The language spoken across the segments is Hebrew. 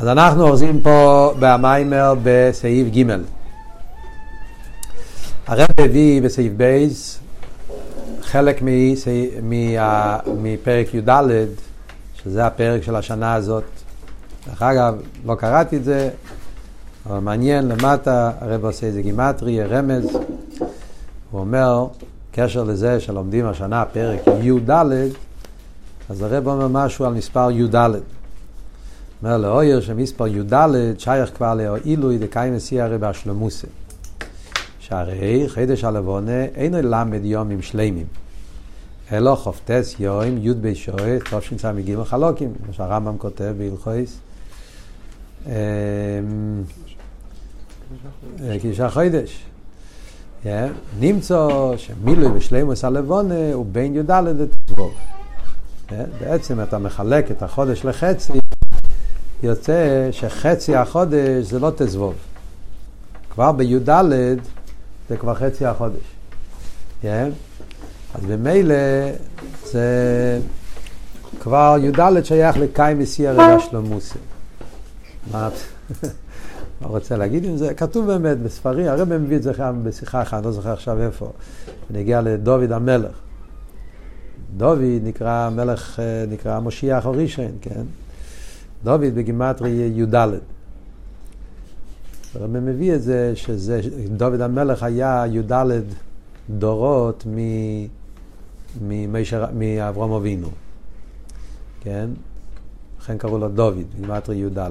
אז אנחנו אוחזים פה במאמר בסעיף ג' הרב הביא בסעיף בייס חלק מפרק י"ד, שזה הפרק של השנה הזאת. דרך אגב, לא קראתי את זה, אבל מעניין, למטה הרב עושה איזה גימטריה, רמז. הוא אומר, קשר לזה שלומדים השנה פרק י"ד, אז הרב אומר משהו על מספר י"ד. אומר לאויר שמספר י"ד שייך כבר לאילוי דקאי מסי הרי באשלמוסה. שהרי חידש הלבונה אינו למד יומים שלימים, אלא חופטס יום י' בשועט תשצ"ג חלוקים, כמו שהרמב"ם כותב בהלכויס. קיש החודש. נמצא שמילוי בשלימוס הלבונה הוא בין י"ד לתזבוב. בעצם אתה מחלק את החודש לחצי, יוצא שחצי החודש זה לא תזבוב. כבר בי"ד זה כבר חצי החודש. Yeah. אז במילא זה כבר י"ד שייך לקאי מסי הרגע שלמוסי. מה לא רוצה להגיד עם זה? כתוב באמת בספרים, הרב מביא את זה כאן בשיחה אחת, לא זוכר עכשיו איפה. נגיע לדוד המלך. דוד נקרא מלך, נקרא מושיח או ראשון, כן? דוד בגימטרי י"ד. הרב מביא את זה שזה, דוד המלך היה י"ד דורות מאברהם אבינו, כן? לכן קראו לו דוד, בגימטרי י"ד.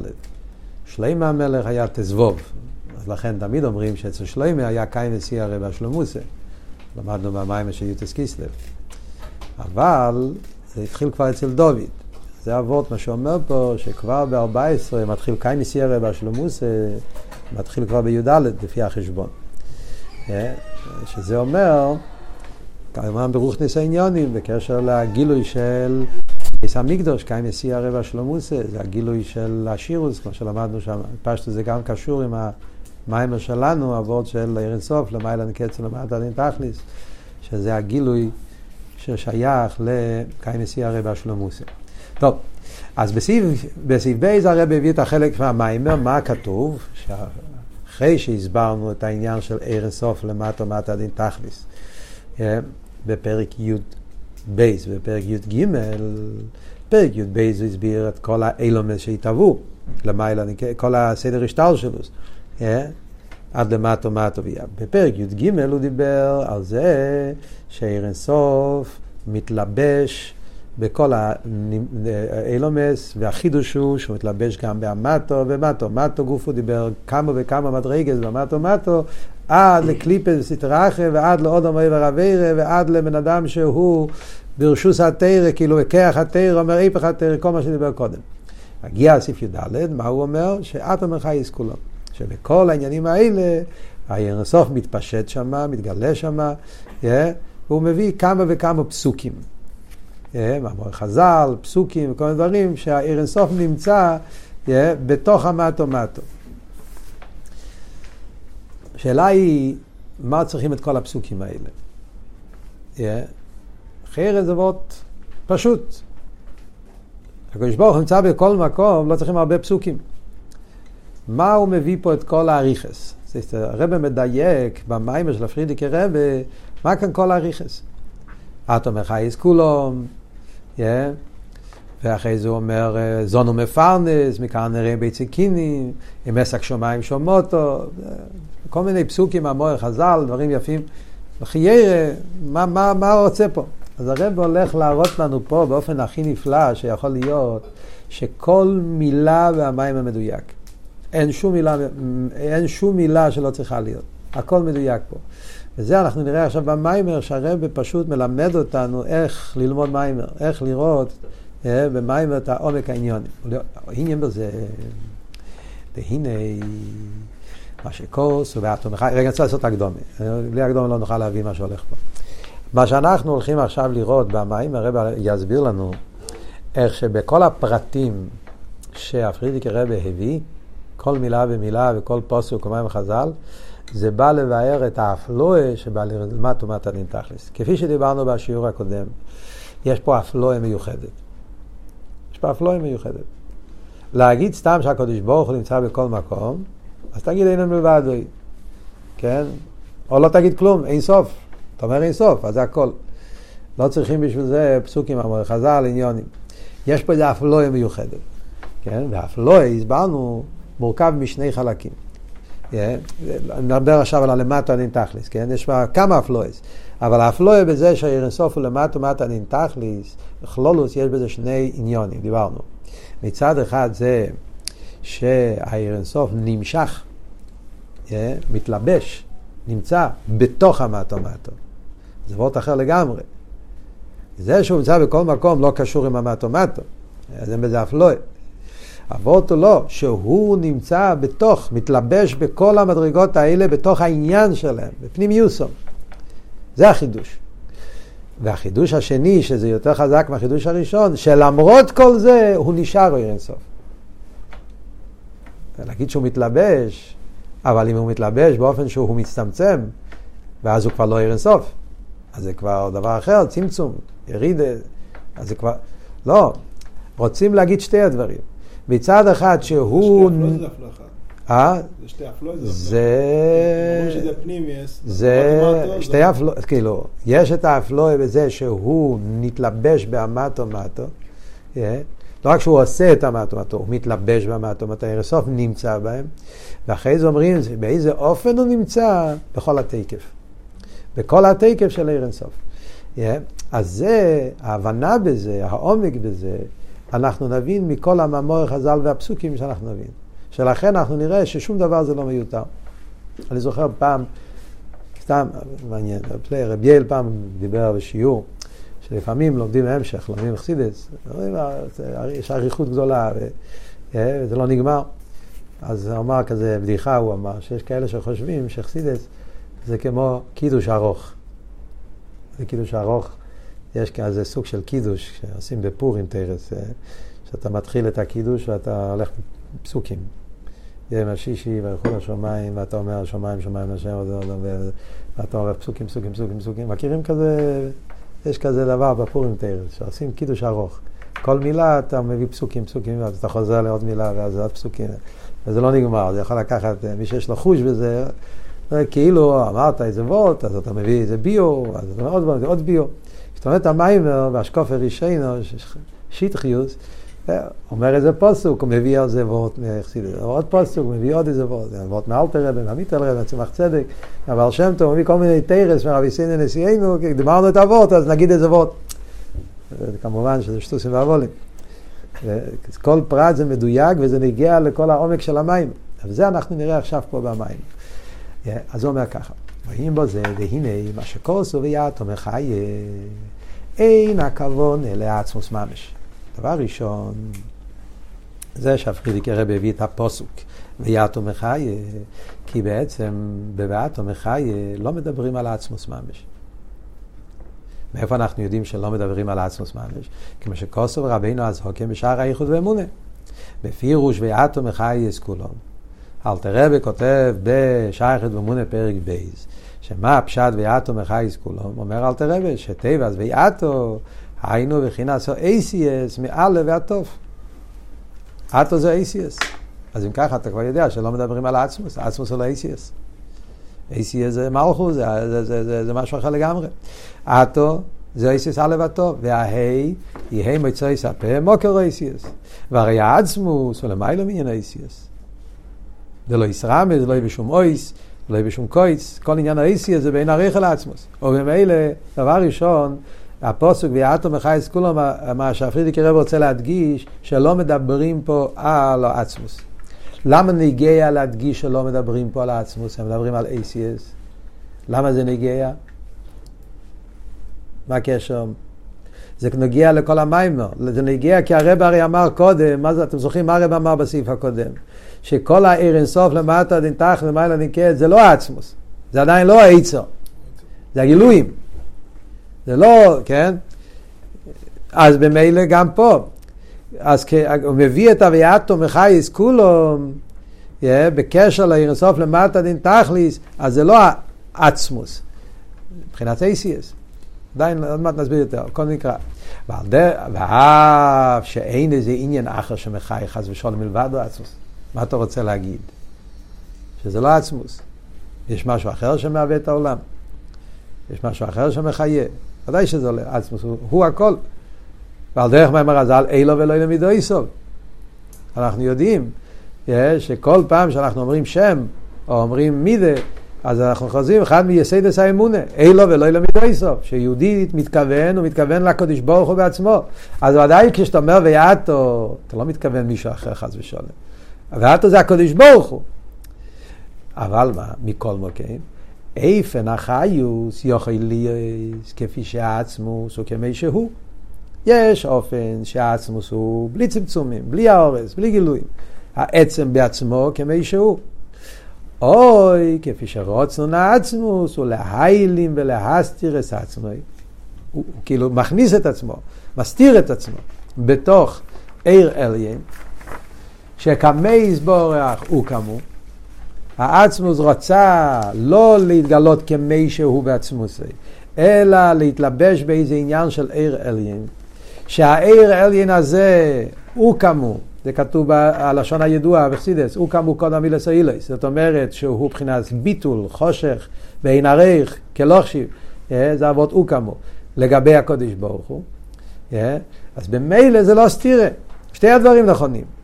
שלמה המלך היה תזבוב, אז לכן תמיד אומרים שאצל שלמה היה קין ושיא הרי בשלמוסה. למדנו במים של יוטס קיסלב. אבל זה התחיל כבר אצל דוד. זה אבות מה שאומר פה, שכבר ב-14 מתחיל ושיא הרי בשלמוסה, מתחיל כבר בי"ד לפי החשבון. אה, שזה אומר, כמובן ברוך ניס העניונים, בקשר לגילוי של ביס המקדוש, קיים נשיא הרבע שלומוסה, זה הגילוי של השירוס, כמו שלמדנו שם, פשטו זה גם קשור עם המיימר שלנו, אבות של ערן סוף, למעלה נקצר למטה דין תכליס, שזה הגילוי ששייך לקיים נשיא הרבע שלומוסה. טוב, אז בסעיף, בסעיף בייז הרב הביא את החלק מהמיימר, מה כתוב? אחרי שהסברנו את העניין של ערן סוף למטה ומטה דין תכליס, אה, בפרק י' בייס בפרק י"ג, פרק י"ב הוא הסביר את כל האילומס שהתהוו, למעלה, כל הסדר השטר שלו, yeah, עד למטו מטו ויה. בפרק י"ג הוא דיבר על זה שאיר סוף מתלבש בכל האילומס, והחידוש הוא שהוא מתלבש גם באמטו ומטו. מטו גופו דיבר כמה וכמה מדרגס במטו מטו, עד לקליפס סיטרחה ועד לעוד עמרי ורביירה ועד לבן אדם שהוא ברשוס התרא, כאילו הכח התרא, אומר איפך התרא, כל מה שדיבר קודם. מגיע לסעיף י"ד, מה הוא אומר? שאת אומר חייס כולו. שבכל העניינים האלה, העיר הסוף מתפשט שם, מתגלה שם, yeah, והוא מביא כמה וכמה פסוקים. מאמר חז"ל, פסוקים וכל מיני דברים, שהעיר אינסוף נמצא בתוך המטו מטו. השאלה היא, מה צריכים את כל הפסוקים האלה? אחרת זה מאוד פשוט. הקדוש ברוך הוא נמצא בכל מקום, לא צריכים הרבה פסוקים. מה הוא מביא פה את כל האריכס? הרב מדייק במיימר של הפרידיקי רבה, מה כאן כל האריכס? את אומר חייס כולום, yeah. ואחרי זה הוא אומר זונו מפרנס, מכאן נראה ביצי קינים, עם עסק שמיים שומוטו, כל מיני פסוקים מהמור חז"ל, דברים יפים. וחיירה, מה, מה, מה הוא רוצה פה? אז הרב הולך להראות לנו פה באופן הכי נפלא שיכול להיות, שכל מילה והמים המדויק. אין שום מילה, אין שום מילה שלא צריכה להיות. הכל מדויק פה. וזה אנחנו נראה עכשיו במיימר, שהרב פשוט מלמד אותנו איך ללמוד מיימר, איך לראות אה, במיימר את העומק העניונים. העניין בזה, והנה מה שכוס ובאטום רגע, אני רוצה לעשות הקדומה. בלי הקדומה לא נוכל להבין מה שהולך פה. מה שאנחנו הולכים עכשיו לראות במים, הרב יסביר לנו איך שבכל הפרטים שהפרידיקי רבי הביא, כל מילה ומילה וכל פוסק ומים וחז"ל, זה בא לבאר את האפלואה שבא ללמד טומאת הדין תכלס. כפי שדיברנו בשיעור הקודם, יש פה אפלואה מיוחדת. יש פה אפלואה מיוחדת. להגיד סתם שהקדוש ברוך הוא נמצא בכל מקום, אז תגיד אין מלבדוי, כן? או לא תגיד כלום, אין סוף. אתה אומר אין סוף, אז זה הכל. לא צריכים בשביל זה פסוקים, אמרו חז"ל, עניונים. יש פה איזה אפלואה מיוחדת, כן? והאפלואה, הסברנו, מורכב משני חלקים. אני מדבר עכשיו על הלמטה הנינתכליס, כן? יש בה כמה אפלואס, אבל האפלואה בזה שהאירנסוף הוא למטה ומטה הנינתכליס, בכלולוס יש בזה שני עניונים, דיברנו. מצד אחד זה שהאירנסוף נמשך, yeah, מתלבש, נמצא בתוך המטו מטו. זה וורט אחר לגמרי. זה שהוא נמצא בכל מקום לא קשור עם המטו מטו, אז אין בזה אפלואה. אבות הוא לא, שהוא נמצא בתוך, מתלבש בכל המדרגות האלה, בתוך העניין שלהם, בפנימיוסום. זה החידוש. והחידוש השני, שזה יותר חזק מהחידוש הראשון, שלמרות כל זה, הוא נשאר עיר אינסוף. להגיד שהוא מתלבש, אבל אם הוא מתלבש באופן שהוא מצטמצם, ואז הוא כבר לא עיר אינסוף. אז זה כבר דבר אחר, צמצום, יריד, אז זה כבר... לא, רוצים להגיד שתי הדברים. מצד אחד שהוא... אה? זה שתי אפלואות? זה... זה זה שתי אפלואות, כאילו, יש את האפלואה בזה שהוא נתלבש באמטו מטו, לא רק שהוא עושה את המטו מטו, הוא מתלבש במטו מטו, הרסוף נמצא בהם, ואחרי זה אומרים באיזה אופן הוא נמצא? בכל התקף. בכל התקף של עיר אינסוף. אז זה, ההבנה בזה, העומק בזה, אנחנו נבין מכל המאמור חז"ל והפסוקים שאנחנו נבין. שלכן אנחנו נראה ששום דבר זה לא מיותר. אני זוכר פעם, סתם, מעניין, רב יעל פעם דיבר בשיעור, שלפעמים לומדים המשך, לומדים חסידס, יש אריכות גדולה אה, וזה לא נגמר. אז הוא אמר כזה בדיחה, הוא אמר, שיש כאלה שחושבים שחסידס זה כמו קידוש ארוך. זה קידוש ארוך יש כזה סוג של קידוש שעושים בפורים תרס, אה, שאתה מתחיל את הקידוש ואתה הולך פסוקים. יום השישי וילכו לשמיים, ואתה אומר שמיים שמיים השם ואתה אומר פסוקים פסוקים פסוקים פסוקים. מכירים כזה, יש כזה דבר בפורים תרס, שעושים קידוש ארוך. כל מילה אתה מביא פסוקים פסוקים, ואז אתה חוזר לעוד מילה ואז עוד פסוקים. וזה לא נגמר, זה יכול לקחת, אה, מי שיש לו חוש בזה, אה, כאילו אמרת איזה וורט, אז אתה מביא איזה ביו, אז אתה אומר עוד, עוד ביו. כשאתה אומר את המיימר והשקופר רישיינו, שיטחיוס, אומר איזה פוסוק, הוא מביא על זה וורט מחסידות. עוד פוסוק, הוא מביא עוד איזה וורט, וורט מאלתר רבי, מעמיתל רבי, צמח צדק, אבל שם טוב, מביא כל מיני תרס מרבי סינא נשיאנו, דיברנו את הוורט, אז נגיד איזה וורט. כמובן שזה שטוסים ואבולים. כל פרט זה מדויק וזה נגיע לכל העומק של המים. וזה אנחנו נראה עכשיו פה במים. אז הוא אומר ככה. ויהים בו זה, והנה מה שכוסו ויעתו מחיה, אין הכוון אלא עצמוס ממש. דבר ראשון, זה שהפרידיק הרב הביא את הפוסוק, ויעתו מחיה, כי בעצם בביעתו מחיה לא מדברים על עצמוס ממש. מאיפה אנחנו יודעים שלא מדברים על עצמוס ממש? כמו שכוסו ורבינו אז הוקם בשער האיחוד ואמונה. בפירוש ויעתו מחיה כולם. אלתר רבי כותב בשייכת ואמונה פרק בייז, שמה הפשט ויעתו מחייס כולו, אומר אלתר רבי, שטבעס ויעתו, היינו בחינס או אייסיאס מאללה והטוב. עתו זה אייסיאס. אז אם ככה אתה כבר יודע שלא מדברים על עצמוס, עצמוס הוא לא אייסיאס. אייסיאס זה מלכו, זה, זה, זה, זה, זה משהו אחר לגמרי. עתו זה אייסיאס א' הטוב, וההי יהי מצוי ספה מוקר אייסיאס. והרי העצמוס הוא למיילו מעניין אייסיאס. זה לא ישרמז, זה לא יהיה בשום אויס, יהיה בשום קויץ, כל עניין האיסי זה בין הריכל לעצמוס. ובמילא, דבר ראשון, הפוסק ויעתו מחייס כולו, מה שהפרידיק הרב רוצה להדגיש, שלא מדברים פה על העצמוס. למה נגיע להדגיש שלא מדברים פה על העצמוס, הם מדברים על ACS? למה זה נגיע? מה הקשר? זה נגיע לכל המיימר, זה נגיע כי הרב הרי אמר קודם, מה זה, אתם זוכרים מה הרב אמר בסעיף הקודם? שכל העיר אינסוף למטה דין תח למעלה נקד זה לא העצמוס, זה עדיין לא העיצו, זה הגילויים. זה לא, כן? אז במילא גם פה. אז הוא מביא את אביעתו מחייס כולו, yeah, בקשר לעיר אינסוף למטה דין תכליס, אז זה לא העצמוס, מבחינת אייסיאס. עדיין, עוד מעט נסביר יותר, הכל נקרא. ואף שאין איזה עניין אחר שמחי חס ושלום מלבד עצמוס. מה אתה רוצה להגיד? שזה לא עצמוס. יש משהו אחר שמהווה את העולם. יש משהו אחר שמחיה. ודאי שזה לא עצמוס, הוא, הוא הכל. ועל דרך מאמר הזל, אילו ולא ילמידו איסוב. אנחנו יודעים שכל פעם שאנחנו אומרים שם, או אומרים מידה, אז אנחנו חוזרים, אחד מייסדס האמונה, אילו ולא ילמידו איסוב. שיהודי מתכוון, הוא מתכוון לקדוש ברוך הוא בעצמו. אז ודאי כשאתה אומר ויאטו, אתה לא מתכוון מישהו אחר חס ושלום. ויאטו זה הקדוש ברוך הוא. אבל מה, מכל מוקרים, איפן החיוס יכול להיות כפי שהעצמוס הוא כמי שהוא. יש אופן שהעצמוס הוא בלי צמצומים, בלי האורס, בלי גילויים. העצם בעצמו כמי שהוא. אוי, כפי שרוצנו נעצמוס, הוא להיילים ולהסתיר את עצמו. הוא, הוא כאילו מכניס את עצמו, מסתיר את עצמו, בתוך עיר אליין, שכמי יסבורך הוא כמוהו. העצמוס רוצה לא להתגלות כמי שהוא בעצמוסי, אלא להתלבש באיזה עניין של עיר אליין. שהעיר אליין הזה הוא כמו, זה כתוב בלשון הידוע בחסידס, הוא כמו קודם מילס אילס, זאת אומרת שהוא מבחינת ביטול, חושך, בעין עריך, כלוכשיב, אה, זה אבות הוא כמו, לגבי הקודש ברוך הוא. אה, אז במילא זה לא סתירה, שתי הדברים נכונים.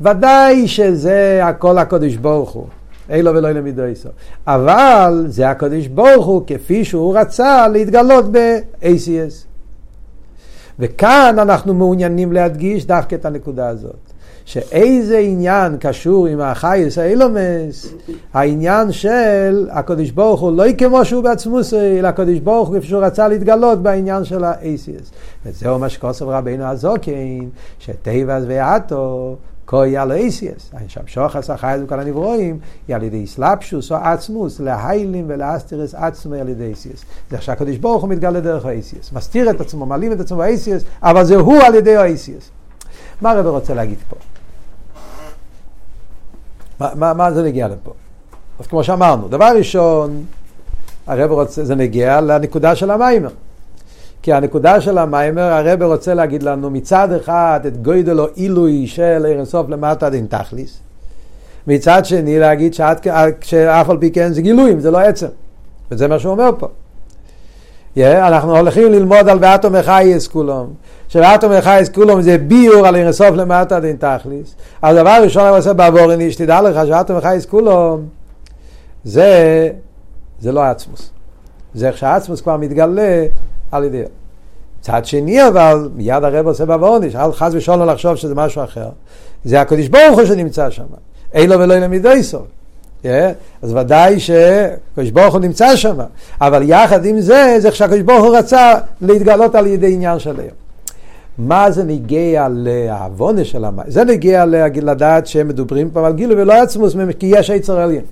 ודאי שזה הכל הקודש ברוך הוא. אילו ולא אלא מידויסו. אבל זה הקדוש ברוך הוא כפי שהוא רצה להתגלות ב-ACS. וכאן אנחנו מעוניינים להדגיש דווקא את הנקודה הזאת. שאיזה עניין קשור עם החייס האילומס, העניין של הקדוש ברוך הוא לא כמו שהוא בעצמו, אלא הקדוש ברוך הוא כפי שהוא רצה להתגלות בעניין של ה-ACS. וזהו מה שכוסף רבינו הזוקן, שטבע ואתו קוי על אייסיאס, שם שוחס החייל וכל הנברואים, היא על ידי סלפשוס או עצמוס, להיילים ולאסתירס עצמי על ידי אייסיאס. זה שהקדוש ברוך הוא מתגלה דרך האייסיאס. מסתיר את עצמו, מעלים את עצמו באייסיאס, אבל זה הוא על ידי האייסיאס. מה הרב רוצה להגיד פה? מה, מה, מה זה נגיע לפה? אז כמו שאמרנו, דבר ראשון, הרב רוצה, זה נגיע לנקודה של המיימר. כי הנקודה של המיימר, הרב רוצה להגיד לנו מצד אחד את גוידל או עילוי של ערן סוף למטה דין תכליס. מצד שני להגיד שאת, שאף על פי כן זה גילויים, זה לא עצם. וזה מה שהוא אומר פה. Yeah, אנחנו הולכים ללמוד על ואטום מחייס כולם. שוואטום מחייס כולם זה ביור על ערן סוף למטה דין תכליס. אז דבר ראשון אני עושה בעבורני, שתדע לך שוואטום מחייס כולם זה, זה לא עצמוס. זה איך שהעצמוס כבר מתגלה על ידי... צד שני אבל, מיד הרב עושה בעוונש, אל חס ושלום לחשוב שזה משהו אחר. זה הקדוש ברוך הוא שנמצא שם. אילו ולא אלא מידי סוף. Yeah, אז ודאי שקדוש ברוך הוא נמצא שם, אבל יחד עם זה, זה שהקדוש ברוך הוא רצה להתגלות על ידי עניין שלהם. מה זה נגיע לעוונה של המים? זה נגיע לדעת שהם מדברים פה על גילו ולא עצמוס, כי יש עצר עליין.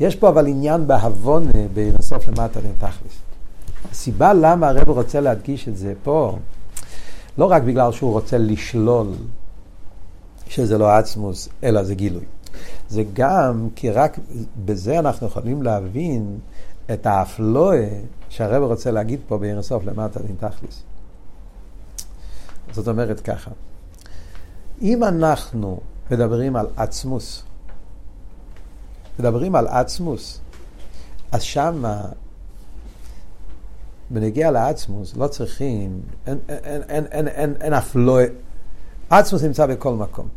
יש פה אבל עניין בהוונה, בסוף למטה נתכלס. הסיבה למה הרב רוצה להדגיש את זה פה, לא רק בגלל שהוא רוצה לשלול שזה לא עצמוס, אלא זה גילוי. זה גם כי רק בזה אנחנו יכולים להבין את האפלואה שהרב רוצה להגיד פה בערב סוף למטה דין תכליס. זאת אומרת ככה, אם אנחנו מדברים על עצמוס, מדברים על עצמוס, אז שמה בנגיע לעצמוס לא צריכים, אין, אין, אין, אין, אין, אין אף לא... עצמוס נמצא בכל מקום.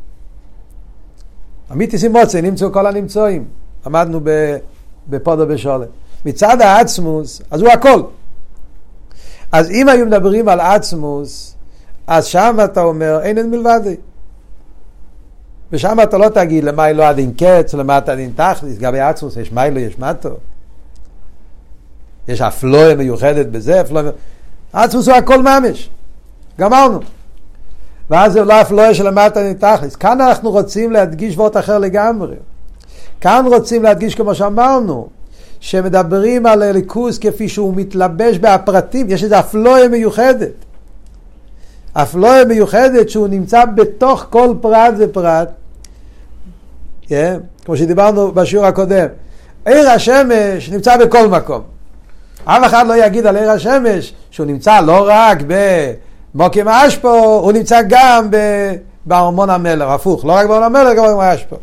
אמיתיס אימוצי נמצאו כל הנמצואים. עמדנו בפודו בשולם. מצד העצמוס, אז הוא הכל. אז אם היו מדברים על עצמוס, אז שם אתה אומר, אין אין מלבדי. ושם אתה לא תגיד למה לא הדין קץ, למה אתה דין תכליס, גם בעצמוס יש מיילו, יש מטו. יש אפלואה מיוחדת בזה, אפלואה... עצמוס הוא הכל ממש. גמרנו. ואז זה לא אפלואה של המטה נתכלס. כאן אנחנו רוצים להדגיש וורט אחר לגמרי. כאן רוצים להדגיש כמו שאמרנו, שמדברים על הליכוז כפי שהוא מתלבש בהפרטים, יש איזו אפלואה מיוחדת. אפלואה מיוחדת שהוא נמצא בתוך כל פרט ופרט. Yeah, כמו שדיברנו בשיעור הקודם. עיר השמש נמצא בכל מקום. אף אחד לא יגיד על עיר השמש שהוא נמצא לא רק במוקים אשפו, הוא נמצא גם בארמון המלך, הפוך, לא רק בארמון המלך, גם בארמון אשפו.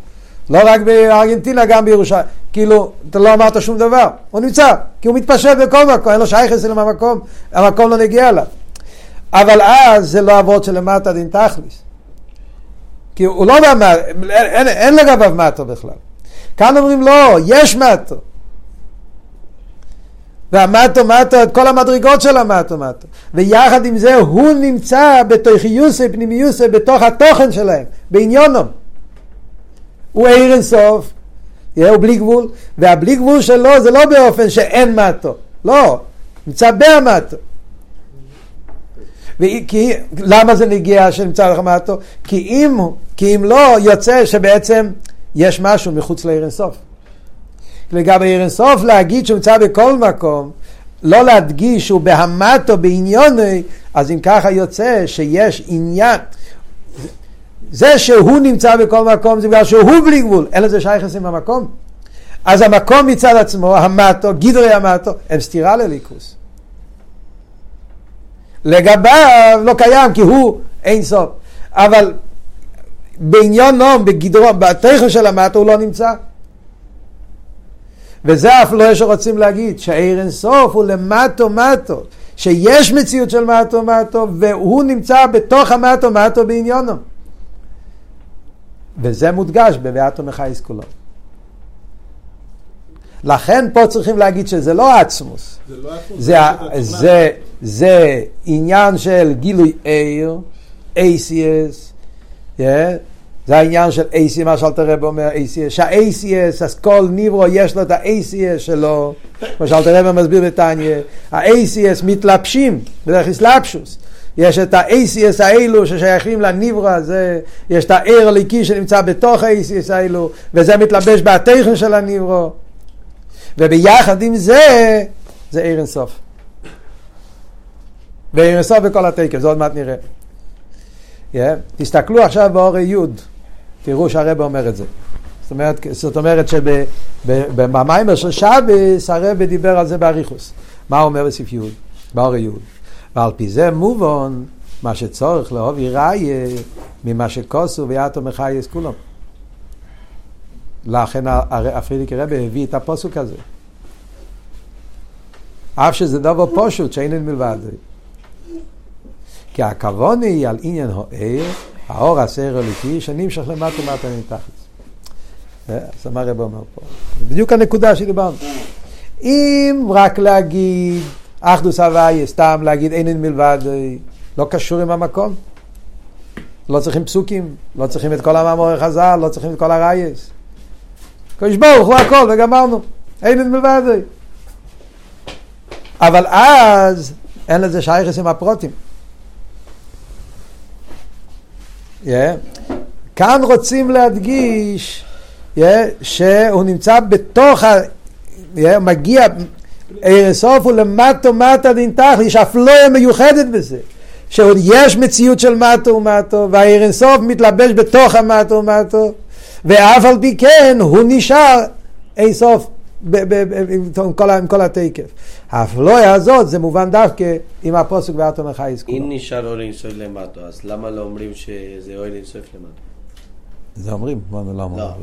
לא רק בארגנטינה, גם בירושלים. כאילו, אתה לא אמרת שום דבר, הוא נמצא, כי הוא מתפשט בכל מקום, אין לו שייכס אליו המקום, המקום לא נגיע אליו. אבל אז זה לא אבות שלמטה דין תכליס. כי הוא לא בא, אין, אין לגביו מטו בכלל. כאן אומרים לא, יש מטו. והמטו מטו, את כל המדרגות של המטו מטו. ויחד עם זה הוא נמצא בתוכיוסי, פנימיוסי, בתוך התוכן שלהם, בעניונם. הוא עיר אינסוף, הוא בלי גבול, והבלי גבול שלו זה לא באופן שאין מטו, לא, נמצא בהמטו. וכי, למה זה נגיע שנמצא לך מטו? כי אם, כי אם לא, יוצא שבעצם יש משהו מחוץ לעיר אינסוף. לגבי עיר אינסוף להגיד שהוא נמצא בכל מקום, לא להדגיש שהוא בהמטו בעניוני, אז אם ככה יוצא שיש עניין. זה שהוא נמצא בכל מקום זה בגלל שהוא בלי גבול, אין לזה שייכס עם המקום. אז המקום מצד עצמו, המטו, גידרי המטו, הם סתירה לליכוס. לגביו לא קיים כי הוא אין סוף. אבל בעניון נום, בגדרו, בתכן של המטו הוא לא נמצא. וזה אף לא שרוצים להגיד, שהעיר אין סוף הוא למטו מטו, שיש מציאות של מטו מטו, והוא נמצא בתוך המטו מטו בעניונו. וזה מודגש בביאתו מחייס כולו. לכן פה צריכים להגיד שזה לא עצמוס. זה לא עצמוס. זה, זה, זה עניין של גילוי עיר, ACS, yeah, זה העניין של ACS, מה שאלתר רב אומר, ACS, שה-ACS, אז כל ניברו יש לו את ה-ACS שלו, כמו שאלתר רב מסביר בתניא, ה-ACS מתלבשים בדרך אסלאפשוס. יש את ה-ACS האלו ששייכים לניברו הזה, יש את העיר הליקי שנמצא בתוך ה-ACS האלו, וזה מתלבש בתכן של הניברו. וביחד עם זה, זה עיר אינסוף. ועיר אינסוף בכל התקף, זה עוד מעט נראה. Yeah. תסתכלו עכשיו באורי י', תראו שהרב אומר את זה. זאת אומרת, זאת אומרת שבמיימר של שבס הרב דיבר על זה באריכוס. מה הוא אומר בסעיף י', באורי י'. ועל פי זה מובן מה שצורך לאהוב יראיה ממה שכוסו ויעתו מחייס כולם. לכן הפרידיק רבי הביא את הפוסוק הזה. אף שזה דבר פשוט שאין מלבד. כי הכוון היא על עניין העיר, האור הסער הליקי, שנמשך למטה ומטה מתחת. אז אמר רבי אומר פה. בדיוק הנקודה שדיברנו. אם רק להגיד אחדוס הוויה, סתם להגיד אין מלבד, לא קשור עם המקום. לא צריכים פסוקים, לא צריכים את כל המאמורי חז"ל, לא צריכים את כל הרייס. קדוש ברוך הוא הכל וגמרנו, אין מלבד. אבל אז אין לזה שייכס עם הפרוטים. Yeah. כאן רוצים להדגיש yeah, שהוא נמצא בתוך, ה... yeah, מגיע, סוף הוא למטו מטה דין תח, יש אפלויה מיוחדת בזה. שעוד יש מציאות של מטו ומטו, והעיר אינסוף מתלבש בתוך המטו ומטו, ואף על פי כן הוא נשאר אינסוף עם כל, עם כל התקף. האפלויה הזאת זה מובן דווקא עם הפוסק ואתו מחייס כולו. אם נשאר אור אינסוף למטו, אז למה לא אומרים שזה אור אינסוף למטו? זה אומרים, מה לא אומרים? לא,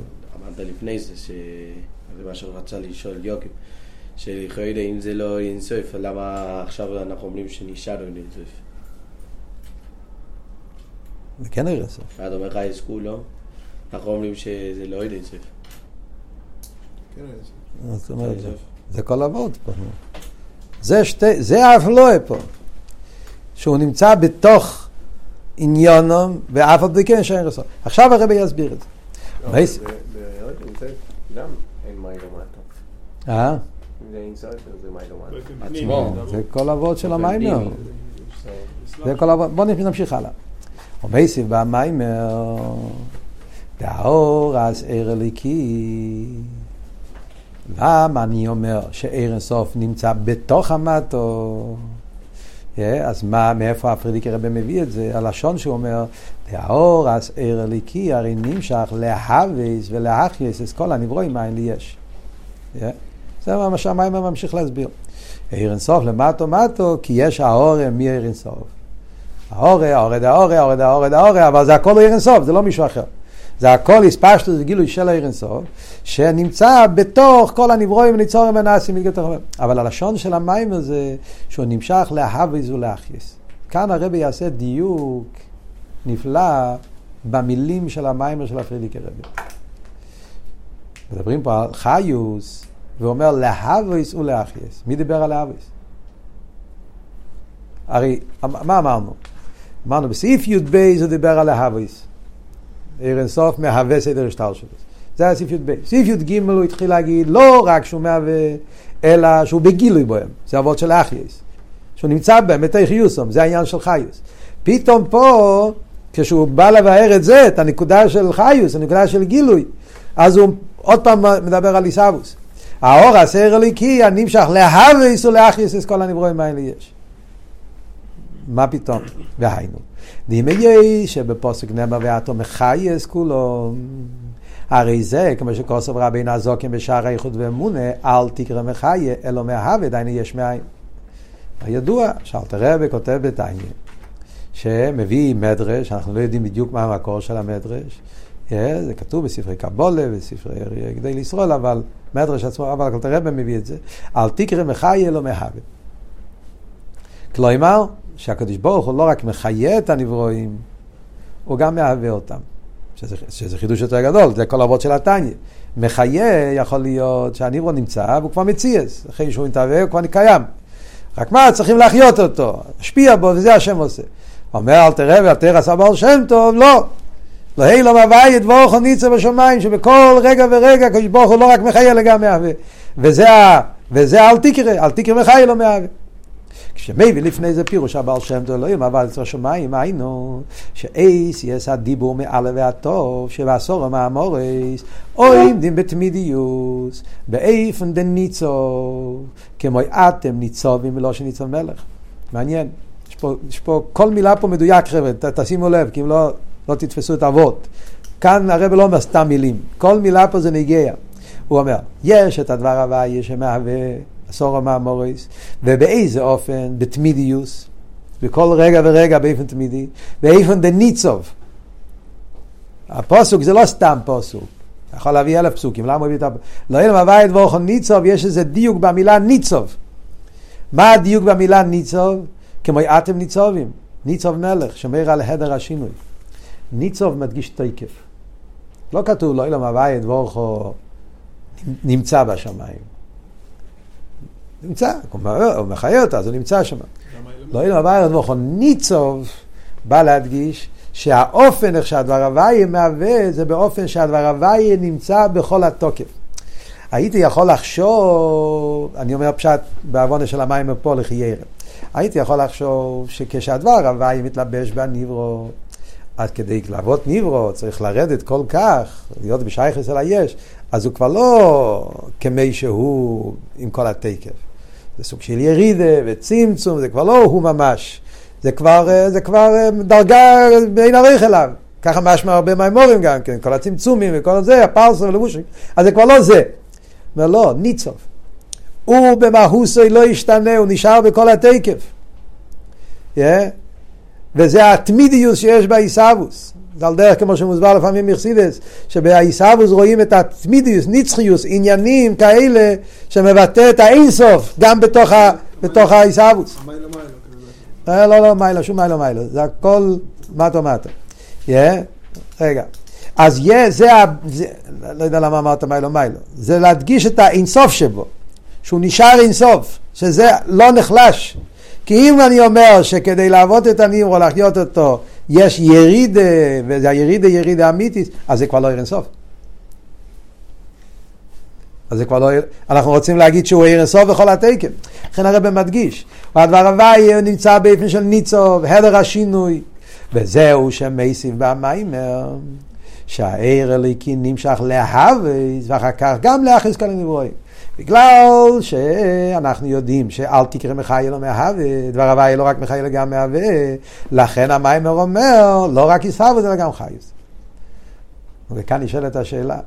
אמרת לפני זה, שזה מה שרצה לשאול יוקים. שלכאורה אם זה לא אינסוף, למה עכשיו אנחנו אומרים שנשאר אין אינסוף? זה כן אינסוף. אתה אומר חייס כולו, אנחנו אומרים שזה לא אינסוף. כן זאת אומרת, זה כל אבות פה. זה, שתי, זה האפלואה פה. שהוא נמצא בתוך עניונם, ואף על פי כן שאין רסון. עכשיו הרבי יסביר את זה. גם אין מים למטה. אה? זה כל אבות של המיימר. זה כל אבות, בואו נמשיך הלאה. ומייסיב במיימר, והאור אז ער אליקי. למה אני אומר שער אינסוף נמצא בתוך המטו? אז מה, מאיפה הפרידיקי רבי מביא את זה? הלשון שהוא אומר, והאור אז ער אליקי הרי נמשך להוויס ולהחייס את כל הנברואים מאין לי יש. זה מה שהמיימר ממשיך להסביר. עיר אינסוף למטו מטו, כי יש האורם מעיר אינסוף. האורם, האורד האורם, האורד האורד האורם, אבל זה הכל עיר אינסוף, זה לא מישהו אחר. זה הכל הספשטות וגילוי של העיר אינסוף, שנמצא בתוך כל הנברואים וניצורים ונעשים מתגתר אבל הלשון של המים הזה, שהוא נמשך להוויז ולהכייס. כאן הרבי יעשה דיוק נפלא במילים של המיימר של הפרידיקי רבי. מדברים פה על חיוס, ואומר להוויס ולהכייס. מי דיבר על להוויס? הרי, מה אמרנו? אמרנו בסעיף י"ב זה דיבר על להוויס. עיר אינסוף מהווה סדר השטר שלו. זה היה סעיף י"ב. סעיף י"ג הוא התחיל להגיד לא רק שהוא מהווה, אלא שהוא בגילוי בוהם. זה אבות של אחייס. שהוא נמצא בהם, בתוך חיוסום, זה העניין של חיוס. פתאום פה, כשהוא בא לבאר את זה, את הנקודה של חיוס, הנקודה של גילוי, אז הוא עוד פעם מדבר על עיסאוווס. האור הסר אליקי הנמשך להוויס ולאחייס את כל הנברואים האלה יש. מה פתאום? והיינו. דימי יהי שבפוסק נאמר ואתו מחייס כולו. הרי זה, כמו שכוסף רבי נזוקים בשער האיחוד ואמונה, אל תקרא מחיה, אלא מהווה, דיינו יש מאין. הידוע, שאלתר רבי כותב בתניא, שמביא מדרש, אנחנו לא יודעים בדיוק מה המקור של המדרש, זה כתוב בספרי קבולה, בספרי גדי לישראל, אבל מדרש עצמו, אבל אלתר רבי מביא את זה, אל תקרא מחיה, אלא מהווה. כלומר, שהקדוש ברוך הוא לא רק מחיה את הנברואים, הוא גם מהווה אותם. שזה, שזה חידוש יותר גדול, זה כל אבות של התניא. מחיה יכול להיות שהנברו נמצא והוא כבר מציאס, אחרי שהוא מתהווה הוא כבר קיים. רק מה, צריכים להחיות אותו, להשפיע בו, וזה השם עושה. אומר אל תראה ואל תראה סבר שם טוב, לא. לא היי לא מבאי את בורכו ניצה בשמיים, שבכל רגע ורגע הקדוש ברוך הוא לא רק מחיה לגמרי מהווה. וזה, וזה אל תקרא, אל תקרא מחיה לא מהווה. כשמביא לפני זה פירוש הבעל שם טוב אלוהים, אבל אצל השמיים היינו שאייס יש הדיבור מעלה והטוב שבעשור מהמורס עומדים בתמידיוס באיפן דניצוב כמו אתם ניצובים ולא שניצוב מלך. מעניין. יש פה, יש פה כל מילה פה מדויק חבר'ה, תשימו לב, כי אם לא, לא תתפסו את האבות. כאן הרב לא אומר סתם מילים, כל מילה פה זה נגיע. הוא אומר, יש את הדבר הוואי שמהווה עשור המאמוריס, ובאיזה אופן? בתמידיוס, בכל רגע ורגע באיפן תמידי, באיפן דניצוב. הפוסוק זה לא סתם פוסוק. יכול להביא אלף פסוקים, למה הוא הביא את הפסוק? לא אלא מביא את ורכו ניצוב, יש איזה דיוק במילה ניצוב. מה הדיוק במילה ניצוב? כמו אתם ניצובים, ניצוב מלך, שומר על הדר השינוי. ניצוב מדגיש תקף. לא כתוב לא אלא מביא את ורכו נמצא בשמיים. נמצא, הוא מחיה אותה, אז הוא נמצא שם. לא אלא הבא אדמוכו ניצוב בא להדגיש שהאופן איך שהדבר הוויה מהווה זה באופן שהדבר הוויה נמצא בכל התוקף. הייתי יכול לחשוב, אני אומר פשט בעוונה של המים מפה לחיירה, הייתי יכול לחשוב שכשהדבר הוויה מתלבש בניברו, עד כדי לעבוד ניברו צריך לרדת כל כך, להיות בשייכס אל היש, אז הוא כבר לא כמי שהוא עם כל התקף. זה סוג של ירידה וצמצום, זה כבר לא הוא ממש, זה כבר, אה, זה כבר אה, דרגה בין עריך אליו. ככה משמע הרבה מהמורים גם כן, כל הצמצומים וכל זה, הפרסר ולבושים, אז זה כבר לא זה. אומר לא, ניצוב. הוא במהוסוי לא ישתנה, הוא נשאר בכל התקף. Yeah? וזה התמידיוס שיש בעיסאוווס. זה על דרך כמו שמוסבר לפעמים מחסידס, שבעיסאוווס רואים את התמידיוס, ניצחיוס, עניינים כאלה שמבטא את האינסוף גם בתוך, ה, בתוך העיסאוווס. לא, לא, לא, מיילו, שום מיילו, מיילו, זה הכל מטו מטו. רגע. אז yeah, זה, זה, לא יודע למה אמרת מיילו מיילו, זה להדגיש את האינסוף שבו, שהוא נשאר אינסוף, שזה לא נחלש. כי אם אני אומר שכדי לעבוד את הניברו, להחיות אותו, יש ירידה, וזה הירידה ירידה אמיתית, אז זה כבר לא עיר אינסוף. אז זה כבר לא, אנחנו רוצים להגיד שהוא עיר אינסוף בכל התקן. לכן הרב מדגיש, והדבר הוואי נמצא באופן של ניצוב, הדר השינוי, וזהו שמייסיב במיימר, שהעיר הליקי נמשך להוויס, ואחר כך גם להכניס כל הנברואים. בגלל שאנחנו יודעים שאל תקרא מחיה לא מהווה, דבר הוויה לא רק מחיה אלא גם מהווה, לכן המיימר אומר, לא רק ישרבו אלא גם חיוס. וכאן נשאלת השאלה,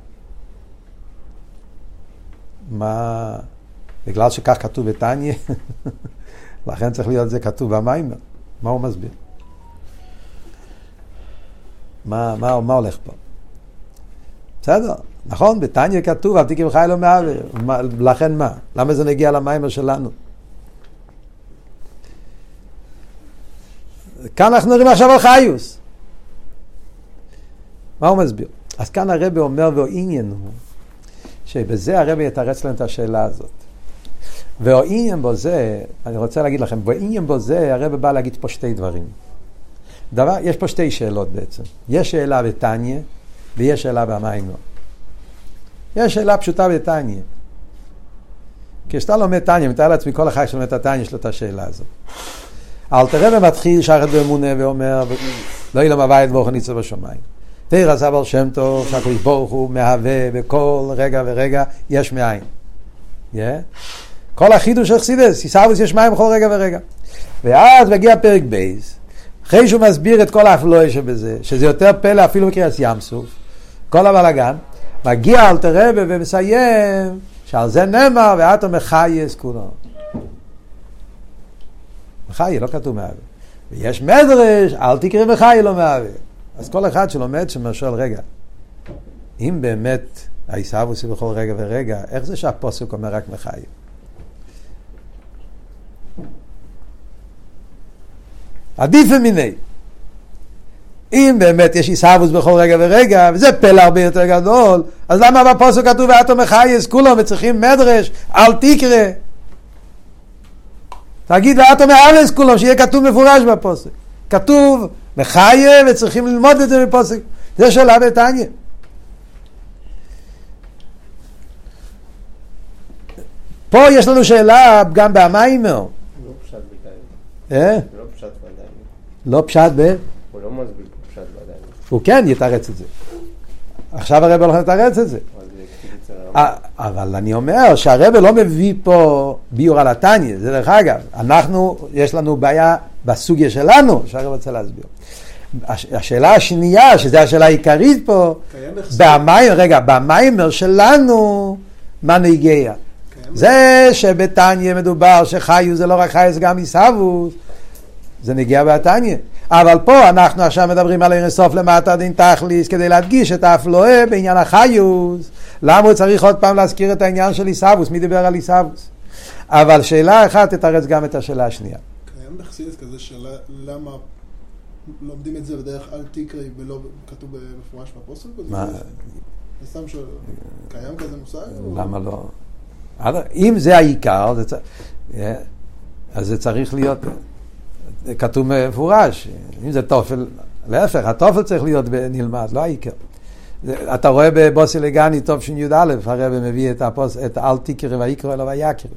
מה, בגלל שכך כתוב בתניא, לכן צריך להיות זה כתוב במיימר. מה הוא מסביר? מה, מה, מה הולך פה? בסדר, נכון, בתניא כתוב, אל תקרא חי לא מעוור. לכן מה? למה זה נגיע למיימר שלנו? כאן אנחנו נראים עכשיו על חיוס. מה הוא מסביר? אז כאן הרבי אומר, והעניין הוא, שבזה הרבי יתרץ להם את השאלה הזאת. והעניין בו זה, אני רוצה להגיד לכם, והעניין בו זה, הרבי בא להגיד פה שתי דברים. דבר, יש פה שתי שאלות בעצם. יש שאלה בתניא, ויש שאלה במיימר. יש שאלה פשוטה בתניא. כשאתה לומד תניא, מתאר לעצמי כל אחד שלומד את התניא יש לו את השאלה הזאת. אלתר רבי מתחיל שחט באמונה ואומר, לא ילם הבית ברוך ניצב בשמיים. תרא סבל שם טוב, שהקדוש ברוך הוא מהווה בכל רגע ורגע יש מאין. Yeah. כל החידוש של חסידס, ישרבוס יש מים בכל רגע ורגע. ואז מגיע פרק בייס, אחרי שהוא מסביר את כל האפלואי שבזה, שזה יותר פלא אפילו מקריאס ים סוף, כל הבלאגן, מגיע אלתר רבי ומסיים, שעל זה נאמר, ואתו מחייס כולו. מחיה, לא כתוב מהווה. ויש מדרש, אל תקרא מחיה לא מהווה. אז כל אחד שלומד שם שואל, רגע, אם באמת העיסאוווס בכל רגע ורגע, איך זה שהפוסק אומר רק מחיה? עדיף ומיני. אם באמת יש עיסאוווס בכל רגע ורגע, וזה פלא הרבה יותר גדול, אז למה בפוסק כתוב ואתו מחייס כולם וצריכים מדרש, אל תקרא? תגיד ואתו מארץ כולם, שיהיה כתוב מפורש בפוסק. כתוב מחיה וצריכים ללמוד את זה מפוסק. זה שאלה בתניא. פה יש לנו שאלה גם במיימר. לא פשט בתניא. אה? לא פשט בתניא. לא פשט ב... הוא לא מסביר. הוא כן יתרץ את זה. עכשיו הרב הולך לתרץ את זה. אבל אה, אבל אני אומר שהרבא לא מביא פה ביור על התניא, זה דרך אגב, אנחנו, יש לנו בעיה בסוגיה שלנו, שהרבא רוצה להסביר. הש, השאלה השנייה, שזו השאלה העיקרית פה. במיימר, רגע, במיימר שלנו, מה נגיע? זה שבתניא מדובר שחיו זה לא רק חיו, זה גם עיסאוווס, זה נגיע בתניא. אבל פה אנחנו עכשיו מדברים על אינסוף למטה דין תכליס כדי להדגיש את האפלואה בעניין החיוס. למה הוא צריך עוד פעם להזכיר את העניין של עיסאוווס? מי דיבר על עיסאוווס? אבל שאלה אחת תתרץ גם את השאלה השנייה. קיים בחסידס כזה שאלה למה לומדים את זה בדרך אל תקראי ולא כתוב במפורש בפוסק? מה, אני סתם שואל, קיים כזה מושג? למה לא? אם זה העיקר. אה, אז זה צריך להיות כתוב מפורש. אם זה תופל, להפך, התופל צריך להיות נלמד, לא העיקר. אתה רואה בבוסי לגני טוב שי"א, הרב מביא את, הפוס, את אל תקרא ויקרא אלא ויקרא.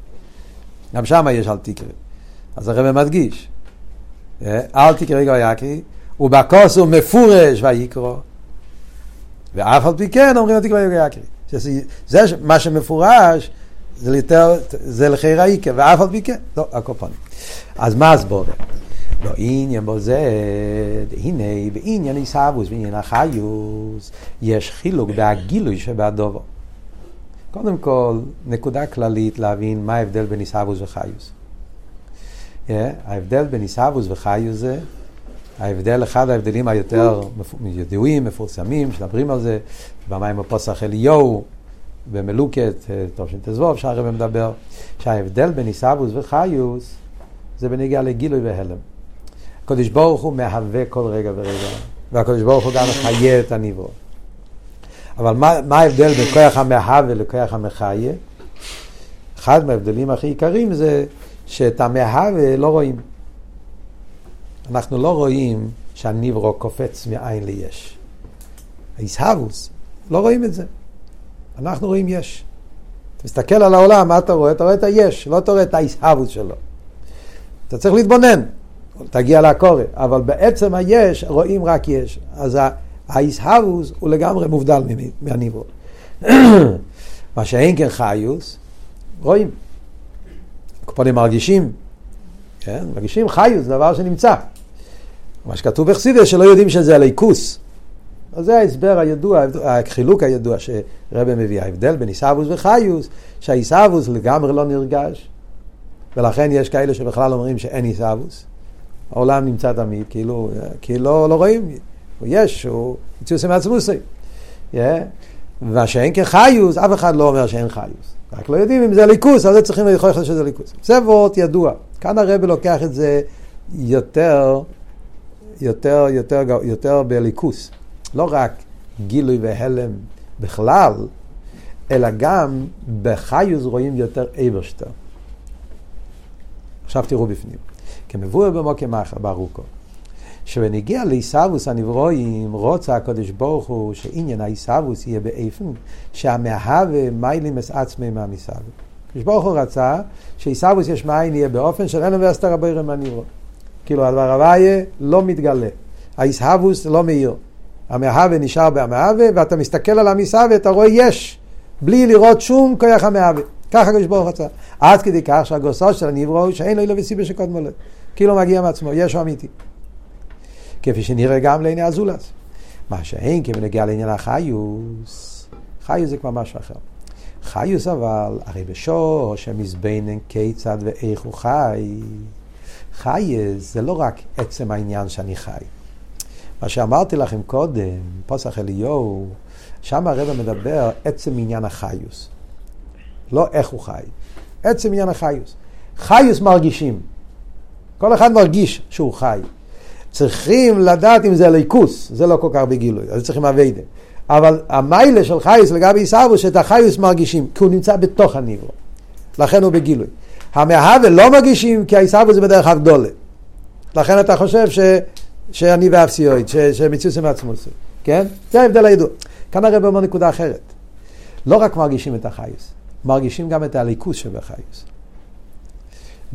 גם שם יש אל תקרא. אז הרב מדגיש, אה, אל תקרא ויקרא, ובכוס הוא מפורש ויקרא. ואף על פי כן אומרים ויוגע יקרי. שזה- זה מה שמפורש, זה זה לחייר העיקר, ואף על פי כן, לא, הקופונים. אז מה הסבורה? לא עניין בו זה, הנה, בעניין עיסאוווס, בעניין החיוס, יש חילוק בהגילוי שבהדובו. קודם כל, נקודה כללית להבין מה ההבדל בין עיסאוווס וחיוס. Yeah, ההבדל בין עיסאוווס וחיוס זה ההבדל, אחד ההבדלים היותר ידועים, מפורסמים, שמדברים על זה, במים הפוסח אליהו, במלוקת, אה, טוב שתזבוב, שהרבא מדבר, שההבדל בין עיסאוווס וחיוס זה בנגיעה לגילוי והלם. הקדוש ברוך הוא מהווה כל רגע ורגע, והקדוש ברוך הוא גם מחיה את הניברו. אבל מה, מה ההבדל בין כוח המהווה לכוח המחיה? אחד מההבדלים הכי עיקריים זה שאת המהווה לא רואים. אנחנו לא רואים שהניברו קופץ מאין ליש. האיסהבוס, לא רואים את זה. אנחנו רואים יש. אתה מסתכל על העולם, מה אתה רואה? אתה רואה את היש, לא אתה רואה את האיסהבוס שלו. אתה צריך להתבונן, תגיע לקורא, אבל בעצם היש רואים רק יש. אז ה- האיסהבוס הוא לגמרי מובדל מהניברו. מה שאין כן חיוס, רואים. קופונים מרגישים, כן? מרגישים חיוס, דבר שנמצא. מה שכתוב בחסידס, שלא יודעים שזה הליכוס. אז זה ההסבר הידוע, החילוק הידוע שרבא מביא, ההבדל בין עיסאוווס וחיוס, שהעיסאוווס לגמרי לא נרגש, ולכן יש כאלה שבכלל אומרים שאין עיסאוווס. העולם נמצא תמיד, כאילו, כאילו לא, לא רואים, הוא יש, הוא מציאוס מעצמוסי. Yeah. מה שאין כחיוס, אף אחד לא אומר שאין חיוס. רק לא יודעים אם זה ליכוס, אז צריכים לאכול שזה ליכוס. זה וורט ידוע. כאן הרב לוקח את זה יותר, יותר, יותר, יותר בליכוס. לא רק גילוי והלם בכלל, אלא גם בחיוס רואים יותר אברשטר. עכשיו תראו בפנים. כמבואר במוקם אחר ברוקו. שבנגיע לעיסאוווס הנברואים, רוצה הקדוש ברוך הוא שעניין העיסאוווס יהיה באיפן שהמהווה מיילים אס עצמי מהמסאווה. הקדוש ברוך הוא רצה שעיסאוווס יש מאין יהיה באופן של אוניברסיטה רבי רמן נברוא. כאילו הדבר הוויה לא מתגלה. העיסאוווס לא מאיר. המהווה נשאר במהווה ואתה מסתכל על המסאווה אתה רואה יש. בלי לראות שום כוח המהווה. ככה הקדוש ברוך הוא רצה. עד כדי כך שהגוסו של הנברוא שאין לו אילו וסיבה שקודמו לו. כאילו מגיע מעצמו, יש אמיתי. כפי שנראה גם לעיני הזולס. מה שאין כמנגיע לעניין החיוס, חיוס זה כבר משהו אחר. חיוס אבל, הרי בשור שמזבנן כיצד ואיך הוא חי, חייס זה לא רק עצם העניין שאני חי. מה שאמרתי לכם קודם, פוסח אליהו, שם הרב מדבר עצם עניין החיוס. לא איך הוא חי, עצם עניין החיוס. חיוס מרגישים. כל אחד מרגיש שהוא חי. צריכים לדעת אם זה ליכוס, זה לא כל כך בגילוי, אז צריכים אביידה. אבל המיילה של חייס לגבי עיסאוו, שאת החייס מרגישים, כי הוא נמצא בתוך הניברו. לכן הוא בגילוי. המאהבה לא מרגישים, כי העיסאוו זה בדרך הגדולה. לכן אתה חושב ש, שאני ואפסיואיד, שמציוס עם עצמוס. כן? זה ההבדל הידוע. כאן הרב אומר נקודה אחרת. לא רק מרגישים את החייס, מרגישים גם את הליכוס שבחייס.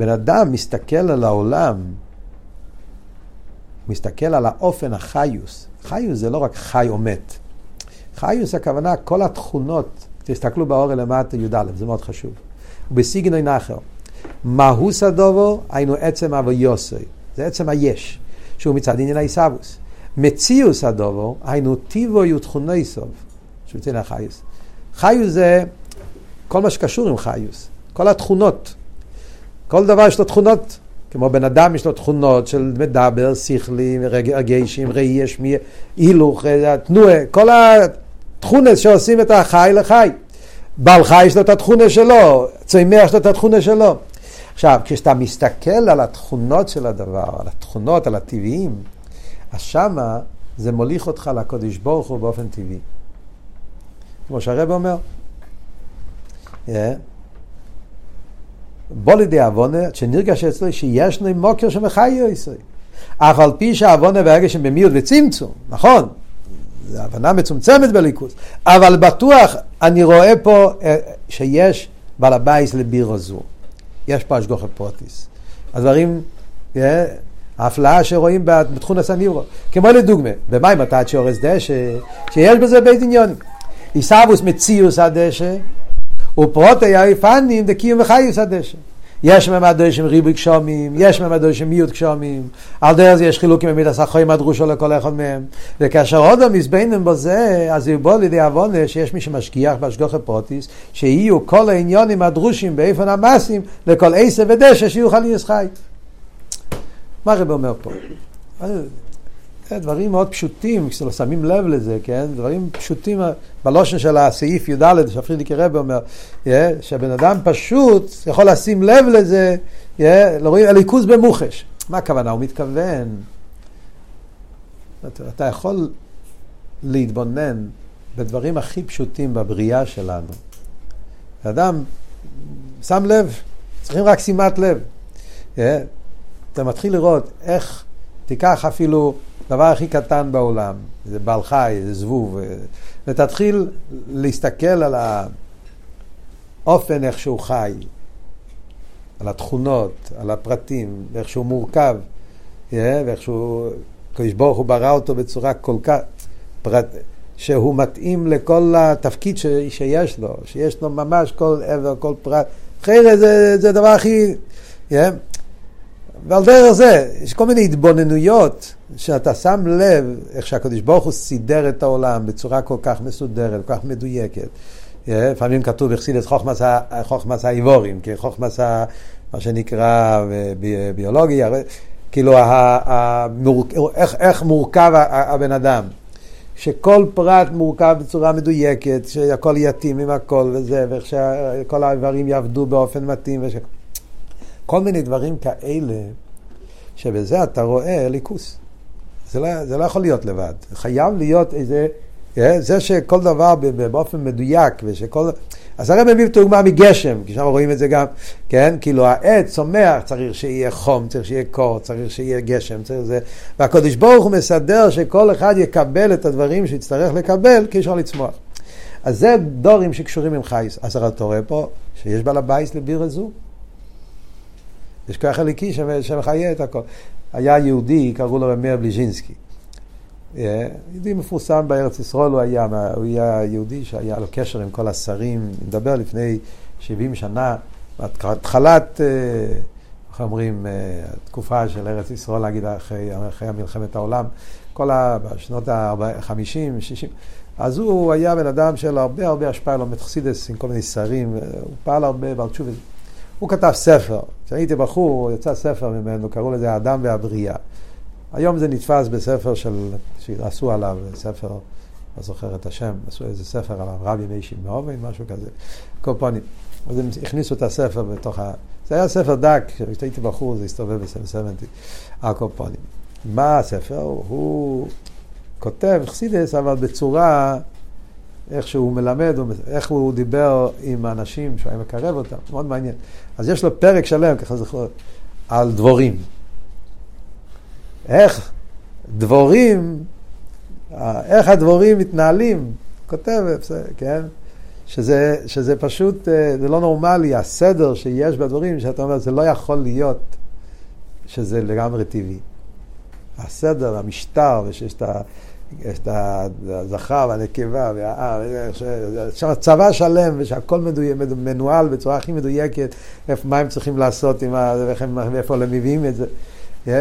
בן אדם מסתכל על העולם מסתכל על האופן החיוס. חיוס זה לא רק חי או מת. חיוס הכוונה כל התכונות, תסתכלו באור למטה י"א, זה מאוד חשוב. ובסיגנוי נחר. מהוס הדובו, היינו עצם אבו יוסי. זה עצם היש, שהוא מצד עניין העיסאוווס. מציאוס הדובו, היינו טיבו יותכוני סוף, שהוא מצד החיוס. חיוס זה כל מה שקשור עם חיוס, כל התכונות. כל דבר יש לו תכונות כמו בן אדם יש לו תכונות של מדבר, שכלי, רגשים, ראי, השמיע, הילוך, תנועה, כל התכונס שעושים את החי לחי. בעל חי יש לו את התכונה שלו, צמח יש לו את התכונה שלו. עכשיו, כשאתה מסתכל על התכונות של הדבר, על התכונות, על הטבעיים, אז שמה זה מוליך אותך לקודש ברוך הוא באופן טבעי. כמו שהרב אומר. Yeah. בוא לידי עוונה, שנרגש אצלו שיש לו מוקר שמחיו ישראל. אף על פי שהעוונה והרגש הם במיעוט וצמצום, נכון, זו הבנה מצומצמת בליכוז, אבל בטוח אני רואה פה אה, שיש בעל הבייס לבירו זו. יש פה השגוחת פרוטיס. הדברים, אה, ההפלאה שרואים בתחום הסניברו. כמו לדוגמה, במים אתה שאורס דשא, שיש בזה בית עניונים. עיסאוווס מציוס הדשא, ופרוטי היפנים דקיום וחיוס הדשא. יש ממדו שם ריבוי גשומים, יש ממדו שם מיעוט גשומים, על דרך זה יש חילוקים במידע סחויים הדרושו לכל אחד מהם, וכאשר עוד המזבנים בזה, אז הוא בוא לידי עוונה שיש מי שמשגיח בהשגוחי פרוטיס, שיהיו כל העניונים הדרושים באיפן המסים לכל עשר ודשא שיוכל להיות חי. מה הרב אומר פה? דברים מאוד פשוטים, כשלא שמים לב לזה, כן? דברים פשוטים בלושן של הסעיף י"ד, שפרידיק רבי אומר, yeah, שבן אדם פשוט יכול לשים לב לזה, yeah, לא רואים הליכוז במוחש. מה הכוונה? הוא מתכוון, אתה יכול להתבונן בדברים הכי פשוטים בבריאה שלנו. אדם שם לב, צריכים רק שימת לב. Yeah, אתה מתחיל לראות איך, תיקח אפילו דבר הכי קטן בעולם, זה בעל חי, זה זבוב, ותתחיל להסתכל על האופן איך שהוא חי, על התכונות, על הפרטים, ואיך שהוא מורכב, ואיך שהוא, הקדוש ברוך הוא ברא אותו בצורה כל כך, פרט, שהוא מתאים לכל התפקיד ש, שיש לו, שיש לו ממש כל עבר, כל פרט. אחרי זה, זה הדבר הכי... Yeah. ועל דרך זה, יש כל מיני התבוננויות שאתה שם לב איך שהקדוש ברוך הוא סידר את העולם בצורה כל כך מסודרת, כל כך מדויקת. אה, לפעמים כתוב בחסידס חוכמס האיבורים, חוכמס מה שנקרא ביולוגיה, כאילו איך, איך מורכב הבן אדם. שכל פרט מורכב בצורה מדויקת, שהכל יתאים עם הכל וזה, ואיך שכל האיברים יעבדו באופן מתאים. וש... כל מיני דברים כאלה, שבזה אתה רואה ליכוס. זה לא, זה לא יכול להיות לבד. חייב להיות איזה... אה, זה שכל דבר באופן מדויק, ושכל... אז הרב מביא דוגמה מגשם, כי שם רואים את זה גם, כן? כאילו העץ צומח, צריך שיהיה חום, צריך שיהיה קור, צריך שיהיה גשם, צריך זה... והקדוש ברוך הוא מסדר שכל אחד יקבל את הדברים שיצטרך לקבל כשאר לצמוח. אז זה דורים שקשורים עם חייס. אז אתה רואה פה שיש בעל הבייס לביר הזו. יש כוח הליקי שמחיה את הכל. היה יהודי, קראו לו רמר בליז'ינסקי. אה, יהודי מפורסם בארץ ישראל הוא היה, הוא היה יהודי שהיה לו קשר עם כל השרים, מדבר לפני 70 שנה, התחלת, אה, איך אומרים, אה, התקופה של ארץ ישראל, נגיד אחרי, אחרי מלחמת העולם, כל ה... בשנות ה-50, 60, אז הוא היה בן אדם של הרבה הרבה השפעה, לו מתחסידס עם כל מיני שרים, הוא פעל הרבה תשובה. הוא כתב ספר, כשהייתי בחור, יצא ספר ממנו, קראו לזה האדם והבריאה. היום זה נתפס בספר של, שעשו עליו, ספר, לא זוכר את השם, עשו איזה ספר עליו, רבי מיישי מאובן, משהו כזה, קופונים. אז הם הכניסו את הספר בתוך ה... זה היה ספר דק, כשהייתי בחור זה הסתובב בסמסמנטי, הקופונים. מה הספר? הוא כותב חסידס, אבל בצורה, איך שהוא מלמד, איך הוא דיבר עם האנשים, שהוא היה מקרב אותם, מאוד מעניין. אז יש לו פרק שלם, ככה זוכר, על דבורים. איך דבורים, איך הדבורים מתנהלים, כותב, כן? שזה, שזה פשוט, אה, זה לא נורמלי, הסדר שיש בדברים, שאתה אומר, זה לא יכול להיות שזה לגמרי טבעי. הסדר, המשטר, ושיש את ה... יש את הזכר והנקבה, שם צבא שלם ושהכל מנוהל בצורה הכי מדויקת, מה הם צריכים לעשות, ואיפה הם מביאים את זה.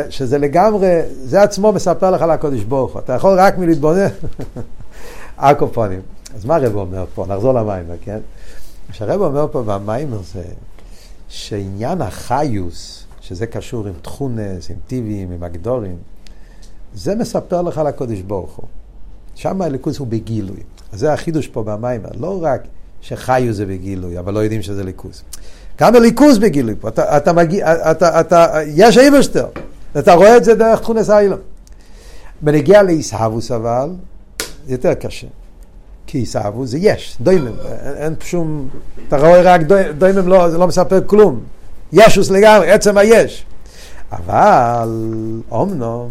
שזה לגמרי, זה עצמו מספר לך על הקודש ברוך הוא. אתה יכול רק מלהתבונן. אקופונים. אז מה הרב אומר פה? נחזור למיימר, כן? שהרב אומר פה במיימר זה שעניין החיוס, שזה קשור עם תכונס, עם טיבים, עם הגדורים, זה מספר לך על הקודש ברוך הוא. שם הליכוס הוא בגילוי. אז זה החידוש פה במיימר. לא רק שחיוס זה בגילוי, אבל לא יודעים שזה ליכוס. גם הליכוס בגילוי פה. אתה, אתה מגיע, אתה, אתה, יש איברשטר. אתה רואה את זה דרך תכונס האילם. בנגיע לעיסאוווס אבל, יותר קשה. כי עיסאוווס זה יש, דוימם, אין שום, אתה רואה רק דוימם, לא, זה לא מספר כלום. ישוס לגמרי, עצם היש. אבל אומנום,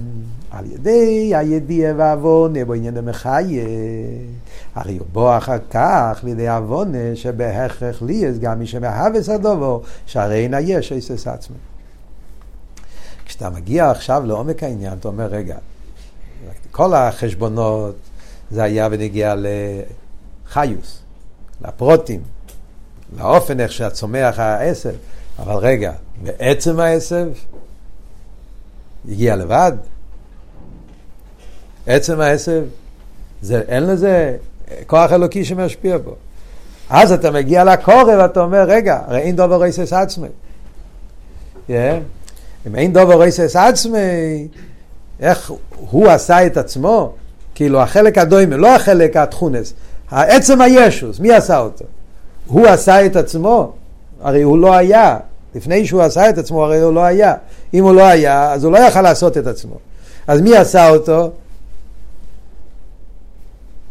על ידי הידיע והעוונה בעניין המחיה, הרי הוא בוא אחר כך לידי עוונה שבהכרח לי יש גם מי שמהווה הדובו, שהרי אין היש איסס עצמו. כשאתה מגיע עכשיו לעומק העניין, אתה אומר, רגע, כל החשבונות זה היה ונגיע לחיוס, לפרוטים, לאופן איך שהצומח העשב, אבל רגע, בעצם העשב הגיע לבד? עצם העשב, זה, אין לזה כוח אלוקי שמשפיע בו. אז אתה מגיע לקורא ואתה אומר, רגע, הרי אין דובר רייסס עצמי. Yeah. אם אין דובר רייסס עצמי, איך הוא עשה את עצמו? כאילו החלק הדוימה, לא החלק התכונס, עצם הישוס, מי עשה אותו? הוא עשה את עצמו? הרי הוא לא היה. לפני שהוא עשה את עצמו, הרי הוא לא היה. אם הוא לא היה, אז הוא לא יכל לעשות את עצמו. אז מי עשה אותו?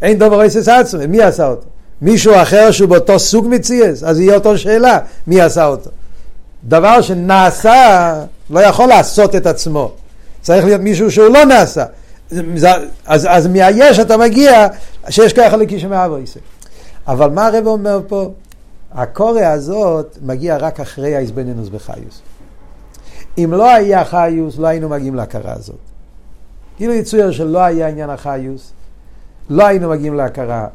אין דובר רייסס עצמי, מי עשה אותו? מישהו אחר שהוא באותו סוג מציאס, אז יהיה אותו שאלה, מי עשה אותו? דבר שנעשה לא יכול לעשות את עצמו. צריך להיות מישהו שהוא לא נעשה. אז, אז מהיש אתה מגיע שיש ככה לכיש מאבויסה. אבל מה הרב אומר פה? הקורא הזאת מגיע רק אחרי האיזבנינוס בחיוס. אם לא היה חיוס, לא היינו מגיעים להכרה הזאת. כאילו יצויר שלא היה עניין החיוס, לא היינו מגיעים להכרה.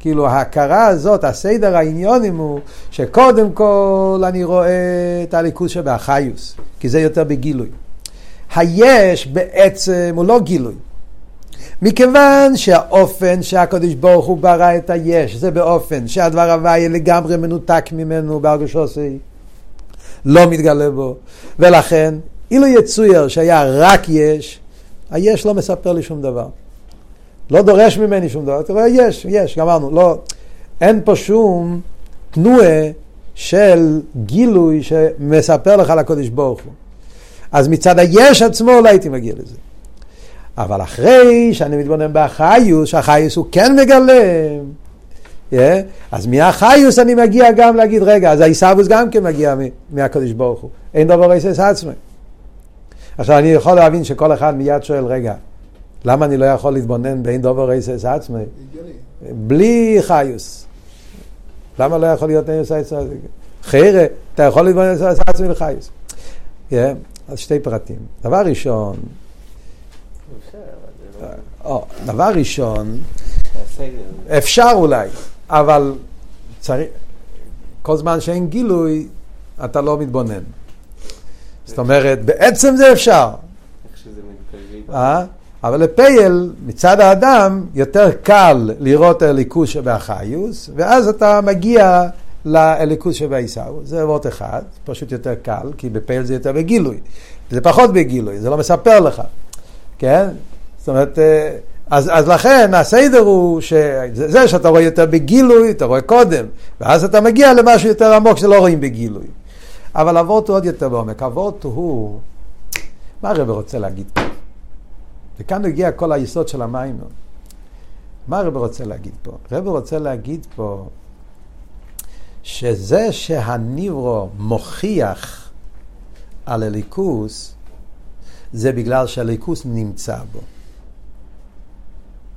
כאילו ההכרה הזאת, הסדר העניונים הוא שקודם כל אני רואה את הליכוז שבאחיוס, כי זה יותר בגילוי. היש בעצם הוא לא גילוי. מכיוון שהאופן שהקדוש ברוך הוא ברא את היש זה באופן שהדבר הוויה לגמרי מנותק ממנו בהרגשוסי, לא מתגלה בו, ולכן אילו יצויר שהיה רק יש, היש לא מספר לי שום דבר. לא דורש ממני שום דבר, אתה רואה, יש, יש, גמרנו, לא, אין פה שום תנועה של גילוי שמספר לך על הקודש ברוך הוא. אז מצד היש עצמו לא הייתי מגיע לזה. אבל אחרי שאני מתבונן באחיוס, שהחיוס הוא כן מגלה, yeah, אז מהחיוס אני מגיע גם להגיד, רגע, אז העיסאוווס גם כן מגיע מהקדוש ברוך הוא. אין דבר עיסס עצמי. עכשיו אני יכול להבין שכל אחד מיד שואל, רגע, למה אני לא יכול להתבונן באין דובר עיסס עצמי? בלי חיוס. למה לא יכול להיות אין עיסס עצמי? חיירה, אתה יכול להתבונן עיסס עצמי לחיוס. Yeah, אז שתי פרטים. דבר ראשון, דבר ראשון, אפשר אולי, אבל כל זמן שאין גילוי, אתה לא מתבונן. זאת אומרת, בעצם זה אפשר. אה? אבל לפייל, מצד האדם, יותר קל לראות אליקוס שבאחיוס, ואז אתה מגיע לאליקוס שבעיסאו. זה וורט אחד, פשוט יותר קל, כי בפייל זה יותר בגילוי. זה פחות בגילוי, זה לא מספר לך. כן? זאת אומרת, אה, אז, אז לכן הסדר הוא שזה שאתה רואה יותר בגילוי, אתה רואה קודם, ואז אתה מגיע למשהו יותר עמוק שלא רואים בגילוי. אבל אבות הוא עוד יותר בעומק. אבות הוא, מה הרב רוצה להגיד פה? וכאן הגיע כל היסוד של המים. מה הרב רוצה להגיד פה? הרב רוצה להגיד פה שזה שהניברו מוכיח על הליכוס, זה בגלל שהליכוס נמצא בו.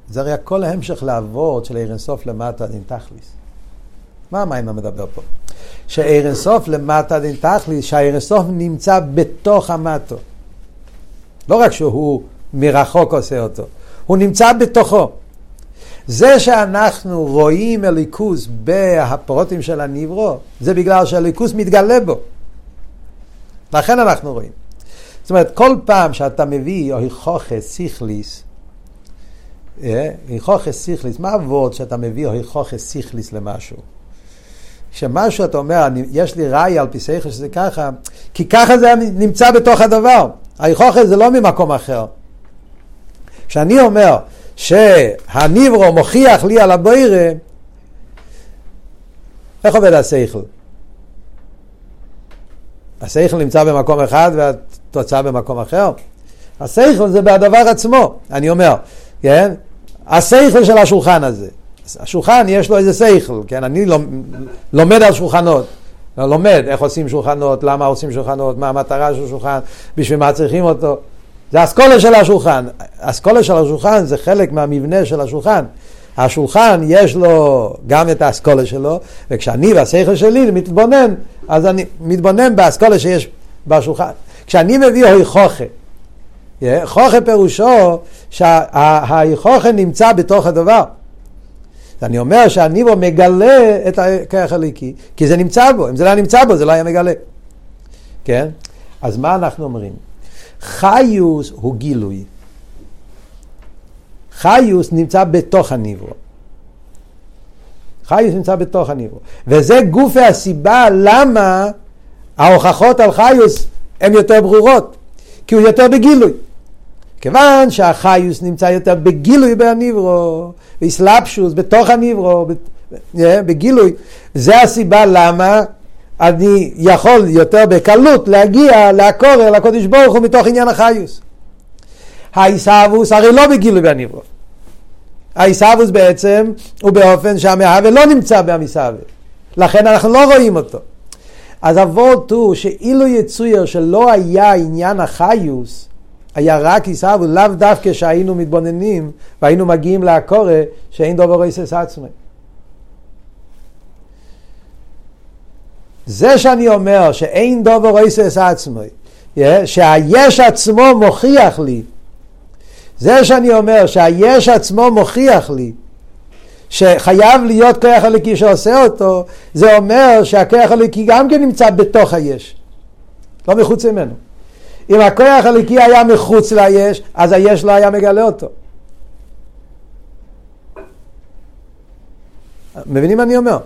זה הרי הכל המשך לעבוד של עיר אינסוף למטה דין תכליס. מה המים מדבר פה? שעיר אינסוף למטה דין תכליס, שהעיר אינסוף נמצא בתוך המטו. לא רק שהוא מרחוק עושה אותו, הוא נמצא בתוכו. זה שאנחנו רואים אליקוס בהפרוטים של הניברו, זה בגלל שהליקוס מתגלה בו. לכן אנחנו רואים. זאת אומרת, כל פעם שאתה מביא חוכס, סיכליס, היכוכס סיכליס, מה הוורד שאתה מביא היכוכס סיכליס למשהו? כשמשהו אתה אומר, אני, יש לי ראי על פי שכל שזה ככה, כי ככה זה נמצא בתוך הדבר. היכוכס זה לא ממקום אחר. כשאני אומר שהניברו מוכיח לי על הבוירה, איך עובד השכל? השכל נמצא במקום אחד והתוצאה במקום אחר? השכל זה בדבר עצמו. אני אומר, כן? השכל של השולחן הזה. השולחן יש לו איזה שכל, כן? אני לומד על שולחנות. לומד איך עושים שולחנות, למה עושים שולחנות, מה המטרה של שולחן, בשביל מה צריכים אותו. זה אסכולה של השולחן. אסכולה של השולחן זה חלק מהמבנה של השולחן. השולחן יש לו גם את האסכולה שלו, וכשאני והשכל שלי מתבונן, אז אני מתבונן באסכולה שיש בשולחן. כשאני מביא הוי חוכה, חוכה פירושו שהיכוכן נמצא בתוך הדבר. אני אומר שהניבו מגלה את הכרך הליקי, כי זה נמצא בו, אם זה לא נמצא בו זה לא היה מגלה. כן? אז מה אנחנו אומרים? חיוס הוא גילוי. חיוס נמצא בתוך הניבו. חיוס נמצא בתוך הניבו. וזה גופי הסיבה למה ההוכחות על חיוס הן יותר ברורות. כי הוא יותר בגילוי. כיוון שהחיוס נמצא יותר בגילוי בהניברו, באסלאפשוס, בתוך הניברו, בגילוי, זה הסיבה למה אני יכול יותר בקלות להגיע לעקורר, לקודש ברוך הוא, מתוך עניין החיוס. העיסאוווס הרי לא בגילוי בהניברו. העיסאוווס בעצם הוא באופן שהמהווה לא נמצא בעמיסאווה. לכן אנחנו לא רואים אותו. אז אבות הוא שאילו יצויר שלא היה עניין החיוס, היה רק עיסאוו, לאו דווקא שהיינו מתבוננים והיינו מגיעים לעקורה שאין דובר איסס עצמי. זה שאני אומר שאין דובר איסס עצמי, שהיש עצמו מוכיח לי, זה שאני אומר שהיש עצמו מוכיח לי שחייב להיות כוח הליקי שעושה אותו, זה אומר שהכוח הליקי גם כן נמצא בתוך היש, לא מחוץ ממנו. אם הכוח הליקי היה מחוץ ליש, אז היש לא היה מגלה אותו. מבינים מה אני אומר?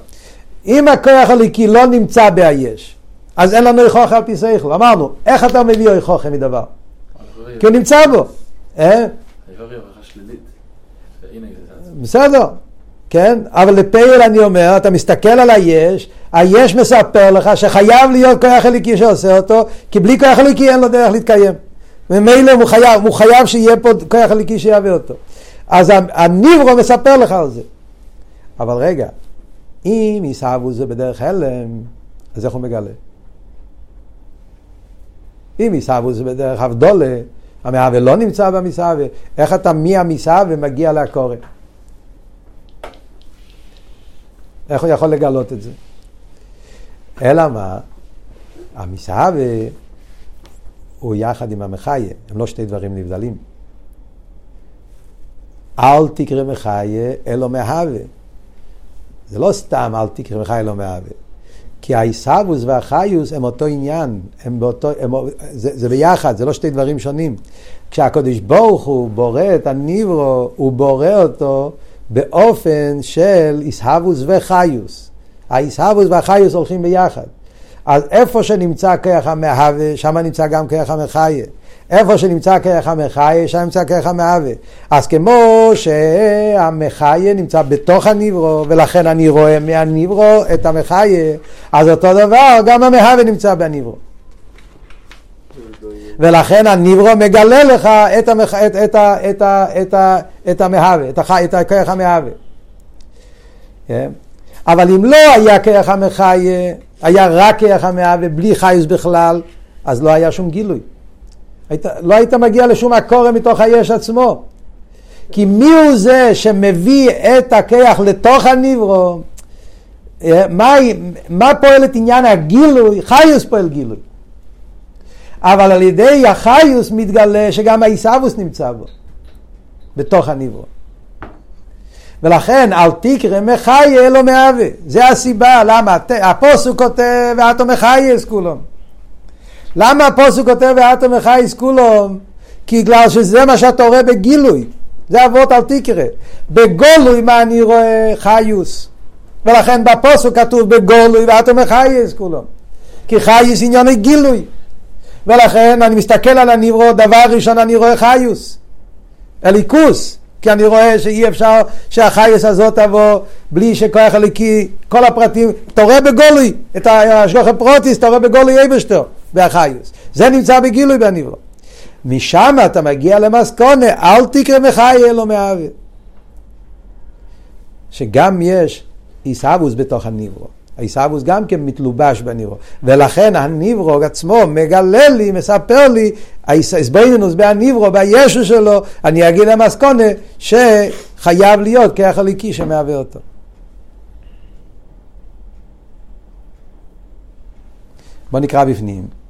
אם הכוח הליקי לא נמצא בהיש, אז אין לנו איכוך על פי שכל. אמרנו, איך אתה מביא איכוך מדבר? כי הוא נמצא בו. אה? בסדר, כן? אבל לפייל אני אומר, אתה מסתכל על היש, היש מספר לך שחייב להיות כוח אליקי שעושה אותו, כי בלי כוח אליקי אין לו דרך להתקיים. ממילא הוא חייב, הוא חייב שיהיה פה כוח אליקי שיביא אותו. אז הניברו מספר לך על זה. אבל רגע, אם יסהבו זה בדרך הלם, אז איך הוא מגלה? אם יסהבו זה בדרך אבדולה, המהווה לא נמצא במסהווה, איך אתה מהמסהווה מגיע לקורא? איך הוא יכול לגלות את זה? אלא מה? המסהווה הוא יחד עם המחיה, הם לא שתי דברים נבדלים. אל תקרא מחיה אלא מהווה. זה לא סתם אל תקרא מחיה אלא מהווה. כי העיסאוווס והחיוס הם אותו עניין, הם באותו, הם, זה, זה ביחד, זה לא שתי דברים שונים. כשהקדוש ברוך הוא בורא את הניברו, הוא בורא אותו באופן של איסהבוס וחיוס. האיסהבוס והחיוס הולכים ביחד. אז איפה שנמצא כרך המהווה, שם נמצא גם כרך המחיה. איפה שנמצא כרך המחיה, שם נמצא כרך המהווה. אז כמו שהמחיה נמצא בתוך הניברו, ולכן אני רואה מהניברו את המחיה, אז אותו דבר, גם המהווה נמצא בניברו. ולכן הניברו מגלה לך את, המהווה, את, הכרך המהווה. כן? אבל אם לא היה כרך המחיה, היה רק כרך המהווה, בלי חיוס בכלל, אז לא היה שום גילוי. היית, לא היית מגיע לשום הקורא מתוך היש עצמו. כי מי הוא זה שמביא את הכיח לתוך הניברו? אה, מה, מה פועל את עניין הגילוי? חיוס פועל גילוי. אבל על ידי החיוס מתגלה שגם העיסאוווס נמצא בו, בתוך הניברו. ולכן אל תקרא מחיה אלו מהווה. זה הסיבה, למה? הפוסוק כותב ואתו מחייס כולם. למה הפוסק כותב ואתו מחייס כולם? כי בגלל שזה מה שאתה רואה בגילוי. זה אבות אל תקרא. בגולוי מה אני רואה? חיוס. ולכן בפוסק כתוב בגולוי ואתו מחייס כולם. כי חייס עניין גילוי. ולכן אני מסתכל על הניברו, דבר ראשון אני רואה חיוס. אליקוס. כי אני רואה שאי אפשר שהחייס הזאת תבוא בלי שכוח הליקי, כל הפרטים, אתה רואה בגולוי, את השלוח הפרוטיס, אתה רואה בגולוי אבשטר, בהחייס. זה נמצא בגילוי בניברו. משם אתה מגיע למסקונה, אל תקרא מחי אלו מהאוויר. שגם יש עיסאוווס בתוך הניברו. העיסאוווס גם כן מתלובש בניברו. ולכן הניברו עצמו מגלה לי, מספר לי, ההסבינינוס בהניברו, בישו שלו, אני אגיד למסקונה שחייב להיות כרך הליקי שמהווה אותו. בוא נקרא בפנים.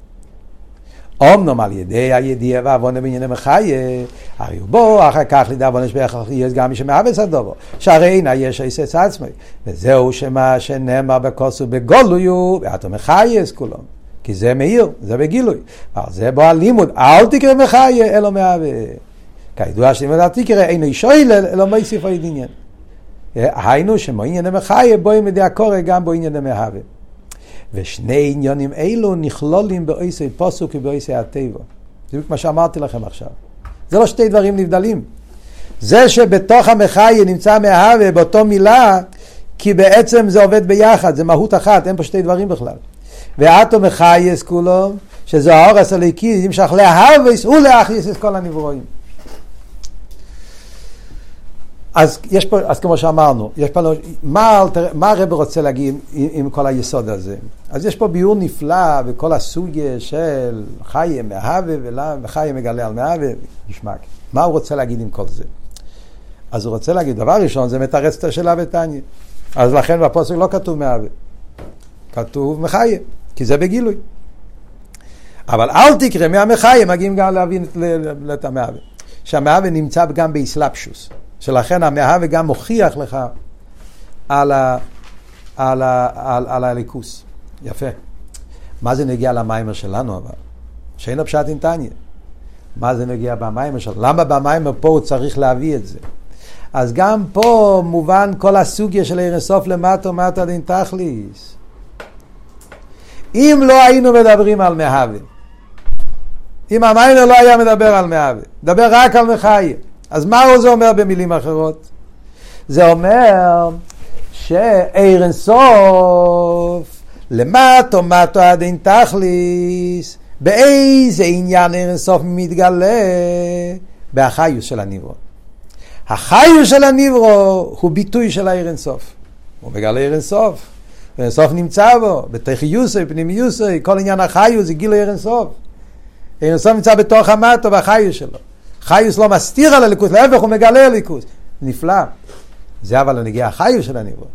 אומנם על ידי הידיעה ועוונה בענייני מחיה, הרי הוא בוא אחר כך לידע עוונה שבערך יש גם מי שמאבס הדובו, שהרי אינה יש עיסס עצמי, וזהו שמה שנאמר בכוסו בגולויו, ואתה מחייס כולם. כי זה מאיר, זה בגילוי. אבל זה בו הלימוד, אל תקרא מחיה אלא מהווה. כידוע שלימוד אל תקרא אינו שויל אלא מוסיף עוד עניין. היינו שמו עניין המחיה בו עם ידי הקורא גם בו עניין המהווה. ושני עניונים אלו נכלולים באויסי פוסוק ובאויסי הטבע. זה בדיוק מה שאמרתי לכם עכשיו. זה לא שתי דברים נבדלים. זה שבתוך המחיה נמצא מהווה באותו מילה, כי בעצם זה עובד ביחד, זה מהות אחת, אין פה שתי דברים בכלל. ואתו מחייס כולו, שזה האורס הליקי, נמשך להוויס ולהכניס את כל הנברואים. אז יש פה, אז כמו שאמרנו, יש פה, מה, מה הרב רוצה להגיד עם, עם כל היסוד הזה? אז יש פה ביור נפלא בכל הסוגיה של חיה מהווה וחיה מגלה על מהווה, נשמע, מה הוא רוצה להגיד עם כל זה? אז הוא רוצה להגיד, דבר ראשון, זה מתרץ את השאלה בתניא. אז לכן בפוסק לא כתוב מהווה, כתוב מחיה, כי זה בגילוי. אבל אל תקרא מהמחיה, מגיעים גם להבין את המהווה. שהמהווה נמצא גם באסלאפשוס. שלכן המאהבה גם מוכיח לך על, ה, על, ה, על, על הליכוס. יפה. מה זה נגיע למיימר שלנו אבל? שאין לו פשט אינטניה. מה זה נגיע במים? למה במים פה הוא צריך להביא את זה? אז גם פה מובן כל הסוגיה של ערן סוף למטו מטו דין תכליס. אם לא היינו מדברים על מהווה, אם המיימר לא היה מדבר על מהווה, מדבר רק על מחייב, אז מה זה אומר במילים אחרות? זה אומר שערן סוף למטו מטו הדין תכליס, באיזה עניין ערן סוף מתגלה? באחיוס של הניברו. החיוס של הניברו הוא ביטוי של הערן סוף. הוא מגלה ערן סוף. ערן סוף נמצא בו, בתחיוסי, פנימיוסי, כל עניין החיוס זה גילו ערן סוף. ערן סוף נמצא בתוך המטו והחיוס שלו. חיוס לא מסתיר על הליכוס, להפך הוא מגלה הליכוס. נפלא. זה אבל הנגיע החיוס של הניברו.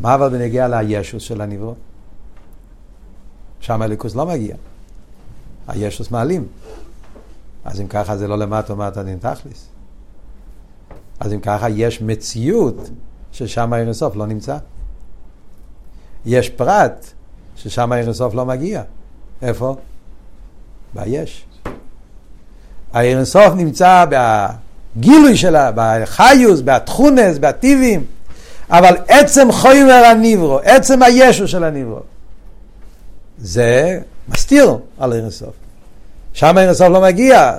מה אבל בנגיע לישוס של הניברו? שם הליכוס לא מגיע. הישוס מעלים. אז אם ככה זה לא למטה ומטה דין תכליס. אז אם ככה יש מציאות ששם העיר הסוף לא נמצא. יש פרט ששם העיר הסוף לא מגיע. איפה? ביש. העיר הסוף נמצא בגילוי שלה, בחיוס, בתכונס, בטיבים, אבל עצם חומר הניברו, עצם הישו של הניברו, זה מסתיר על הסוף. שם הסוף לא מגיע.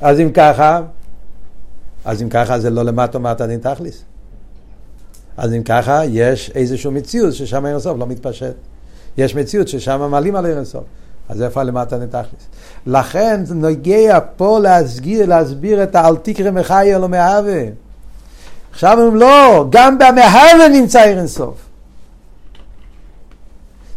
אז אם ככה, אז אם ככה זה לא למטה מטה דין תכליס. אז אם ככה, יש איזושהי מציאות ששם הסוף לא מתפשט. יש מציאות ששם מעלים על הסוף. אז איפה למטה דין תכליס? לכן נוגע פה להסגיר, להסביר את האל תקרא מחיה לא מהווה. עכשיו אומרים לא, גם במהווה נמצא עיר הסוף.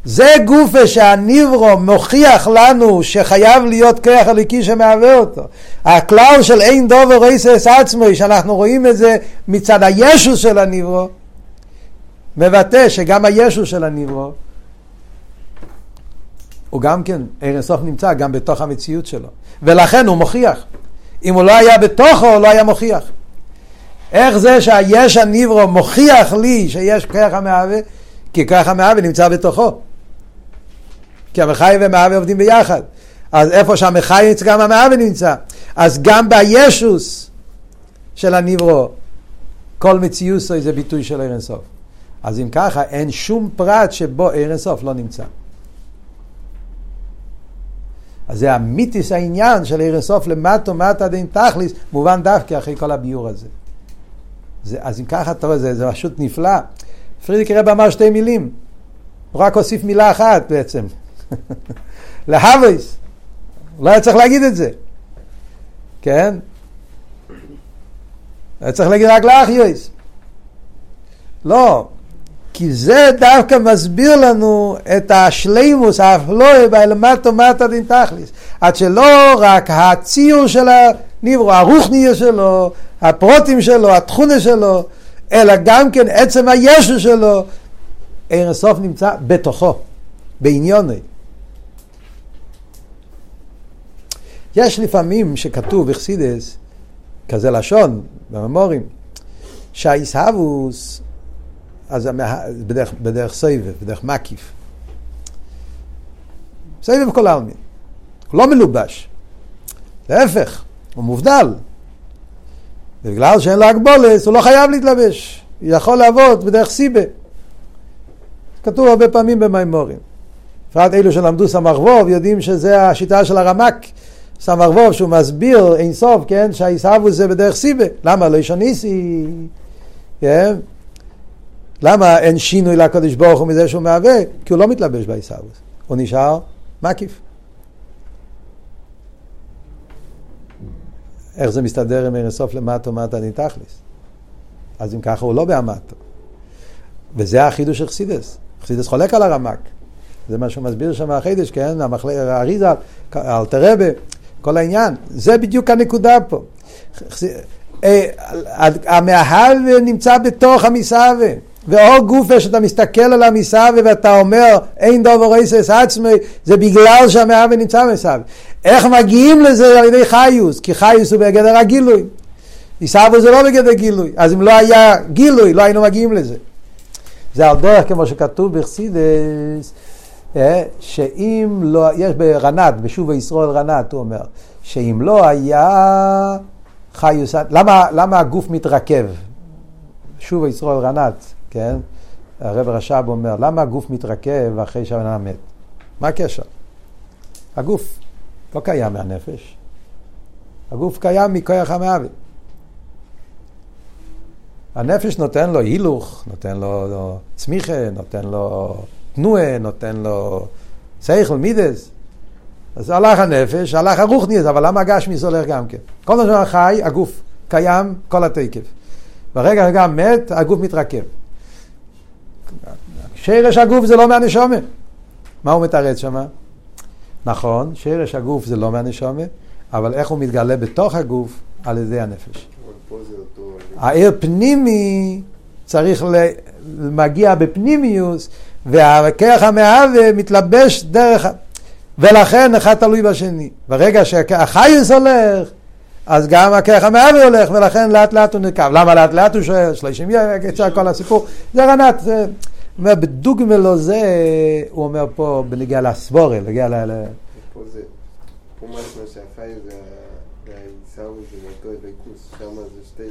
זה גופה שהניברו מוכיח לנו שחייב להיות כוח הליקי שמהווה אותו. הכלל של אין דובר רייסס עצמוי, שאנחנו רואים את זה מצד הישוס של הניברו, מבטא שגם הישוס של הניברו, הוא גם כן, ערן סוף נמצא גם בתוך המציאות שלו. ולכן הוא מוכיח. אם הוא לא היה בתוכו, הוא לא היה מוכיח. איך זה שהיש הניברו מוכיח לי שיש כוח המהווה? כי כוח המהווה נמצא בתוכו. כי המחי והמהווה עובדים ביחד. אז איפה שהמחי נמצא גם המהווה נמצא. אז גם בישוס של הניברו, כל מציוסו זה ביטוי של ערן סוף. אז אם ככה, אין שום פרט שבו ערן סוף לא נמצא. אז זה המיתיס העניין של ערן סוף למטו מטה דין תכליס, מובן דווקא אחרי כל הביור הזה. זה, אז אם ככה, אתה רואה, זה, זה פשוט נפלא. פרידיק רב אמר שתי מילים, הוא רק הוסיף מילה אחת בעצם. להוויס. לא היה צריך להגיד את זה. כן? היה צריך להגיד רק לאחיוס. לא, כי זה דווקא מסביר לנו את השלימוס, האפלואה באלמטו מטה דין תכליס. עד שלא רק הציור של הניברו, הרוחניה שלו, הפרוטים שלו, התכונה שלו, אלא גם כן עצם הישו שלו, ערן הסוף נמצא בתוכו, בעניוני. יש לפעמים שכתוב בחסידס, כזה לשון, בממורים, שהאיסהבוס, אז בדרך, בדרך סבב, בדרך מקיף. סבב כל העלמין. הוא לא מלובש. להפך, הוא מובדל. בגלל שאין לו הגבולס, הוא לא חייב להתלבש. הוא יכול לעבוד בדרך סיבה. כתוב הרבה פעמים במימורים. בפרט אלו שלמדו סמ"ך יודעים שזה השיטה של הרמק. סמ"ך שהוא מסביר אין סוף, כן, שהעיסאוו זה בדרך סיבה. למה לא ישוניסי? כן? למה אין שינוי לקדוש ברוך הוא מזה שהוא מהווה? כי הוא לא מתלבש בעיסאוו. הוא נשאר מקיף. איך זה מסתדר עם אין סוף למטו מטה ניתכליס? אז אם ככה הוא לא באמטו. וזה החידוש של חסידס. חסידס חולק על הרמק. זה מה שהוא מסביר שם החידש, כן? האריזה, אלתרבה, כל העניין. זה בדיוק הנקודה פה. אה, המאהב נמצא בתוך המסהבה. ואור גופה שאתה מסתכל על המסהבה ואתה אומר אין דובר איסס עצמי זה בגלל שהמאהבה נמצא במסהבה. איך מגיעים לזה על ידי חיוס? כי חיוס הוא בגדר הגילוי. מסהבה זה לא בגדר גילוי. אז אם לא היה גילוי לא היינו מגיעים לזה. זה על דרך כמו שכתוב בחסידס אה, שאם לא, יש ברנת, בשוב ישראל רנת, הוא אומר, שאם לא היה חיוס, למה, למה הגוף מתרכב? שוב ישראל רנת, כן? הרב רש"ב אומר, למה הגוף מתרכב אחרי שהבן אדם מת? מה הקשר? הגוף לא קיים מהנפש, הגוף קיים מכוח המעוות. הנפש נותן לו הילוך, נותן לו, צמיחה, נותן לו תנועה, נותן לו שכל, מידס. אז הלך הנפש, הלך הרוחניאס, אבל למה הגשמיס הולך גם כן? כל מה חי, הגוף קיים, כל התקף. ברגע שגם מת, הגוף מתרכב. שרש הגוף זה לא מהנשומה. מה הוא מתרץ שם? נכון, שרש הגוף זה לא מהנשומה, אבל איך הוא מתגלה בתוך הגוף? על ידי הנפש. העיר פנימי צריך מגיע בפנימיוס, והכרך המהווה מתלבש דרך... ולכן אחד תלוי בשני. ברגע שהחיוס הולך, אז גם הכרך המהווה הולך, ולכן לאט לאט הוא נקב. למה לאט לאט הוא שואל? שלושים יצא כל הסיפור. זה רנת, זה... אומר, בדוגמה לו זה, הוא אומר פה, בנגיע לסבורל, בנגיע ל... פה זה, פה משמע שהחי זה העיסאווי זה שם שתי...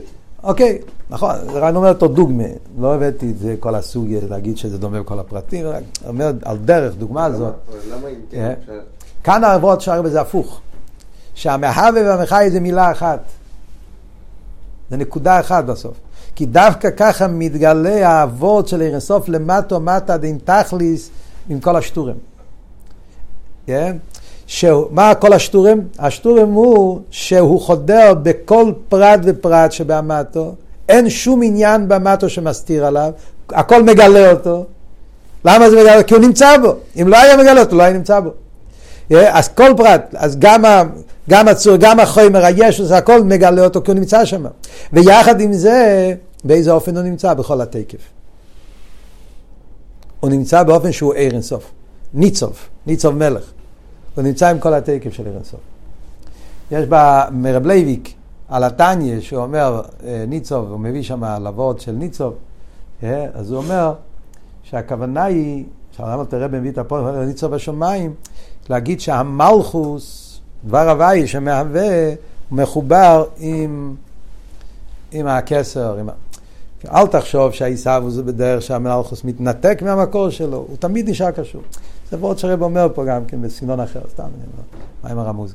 אוקיי, נכון, זה רק אומר אותו דוגמה, לא הבאתי את זה כל הסוג, להגיד שזה דומה בכל הפרטים, רק אומר על דרך, דוגמה זאת. למה אם כן? אה? כאן האבות שר בזה הפוך, שהמהווה והמחי זה מילה אחת, זה נקודה אחת בסוף. כי דווקא ככה מתגלה האבות של אירסוף למטו מטה דין תכליס עם כל השטורים. כן? מה כל השטורים? השטורים הוא שהוא חודר בכל פרט ופרט שבאמתו, אין שום עניין באמתו שמסתיר עליו, הכל מגלה אותו. למה זה מגלה? כי הוא נמצא בו. אם לא היה מגלה אותו, לא היה נמצא בו. אז כל פרט, אז גם, גם הצור, גם החומר, הישוס, הכל מגלה אותו כי הוא נמצא שם. ויחד עם זה, באיזה אופן הוא נמצא? בכל התקף. הוא נמצא באופן שהוא ער אינסוף. ניצוב, ניצוב מלך. הוא נמצא עם כל התקף של ער אינסוף. יש בה מרב לייביק על התניא, שהוא אומר, אה, ניצוב, הוא מביא שם הלוות של ניצוב, אה, אז הוא אומר שהכוונה היא, שאמרנו תראה מביא את הפועל, ניצוב בשמיים, להגיד שהמלכוס, דבר הוואי שמהווה, מחובר עם, עם הכסר, עם... אל תחשוב שהעיסאוו זה בדרך שהמלכוס מתנתק מהמקור שלו, הוא תמיד נשאר קשור. זה ועוד שהרב אומר פה גם כן בסגנון אחר, סתם, אני אומר, מה עם הרמוז?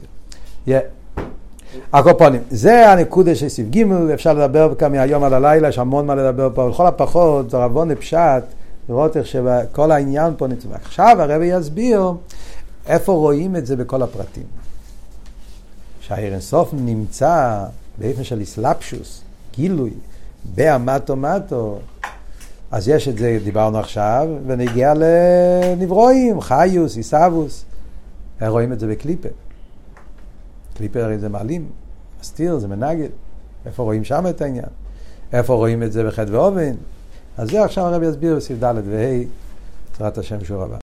הקופונים, זה הנקודה של סעיף ג', אפשר לדבר כאן מהיום עד הלילה, יש המון מה לדבר פה, לכל הפחות, זה רבון פשט, לראות איך שכל העניין פה נצא. עכשיו הרב יסביר איפה רואים את זה בכל הפרטים. שהעיר אינסוף נמצא באופן של איסלפשוס, גילוי, באמטו מטו, אז יש את זה, דיברנו עכשיו, ונגיע לנברואים, חיוס, עיסאוווס. רואים את זה בקליפה. קליפה הרי זה מעלים, מסתיר, זה מנגד. איפה רואים שם את העניין? איפה רואים את זה בחטא ואובן? אז זה עכשיו הרב יסביר בסעיף ד' וה', בעזרת השם שוב הבא.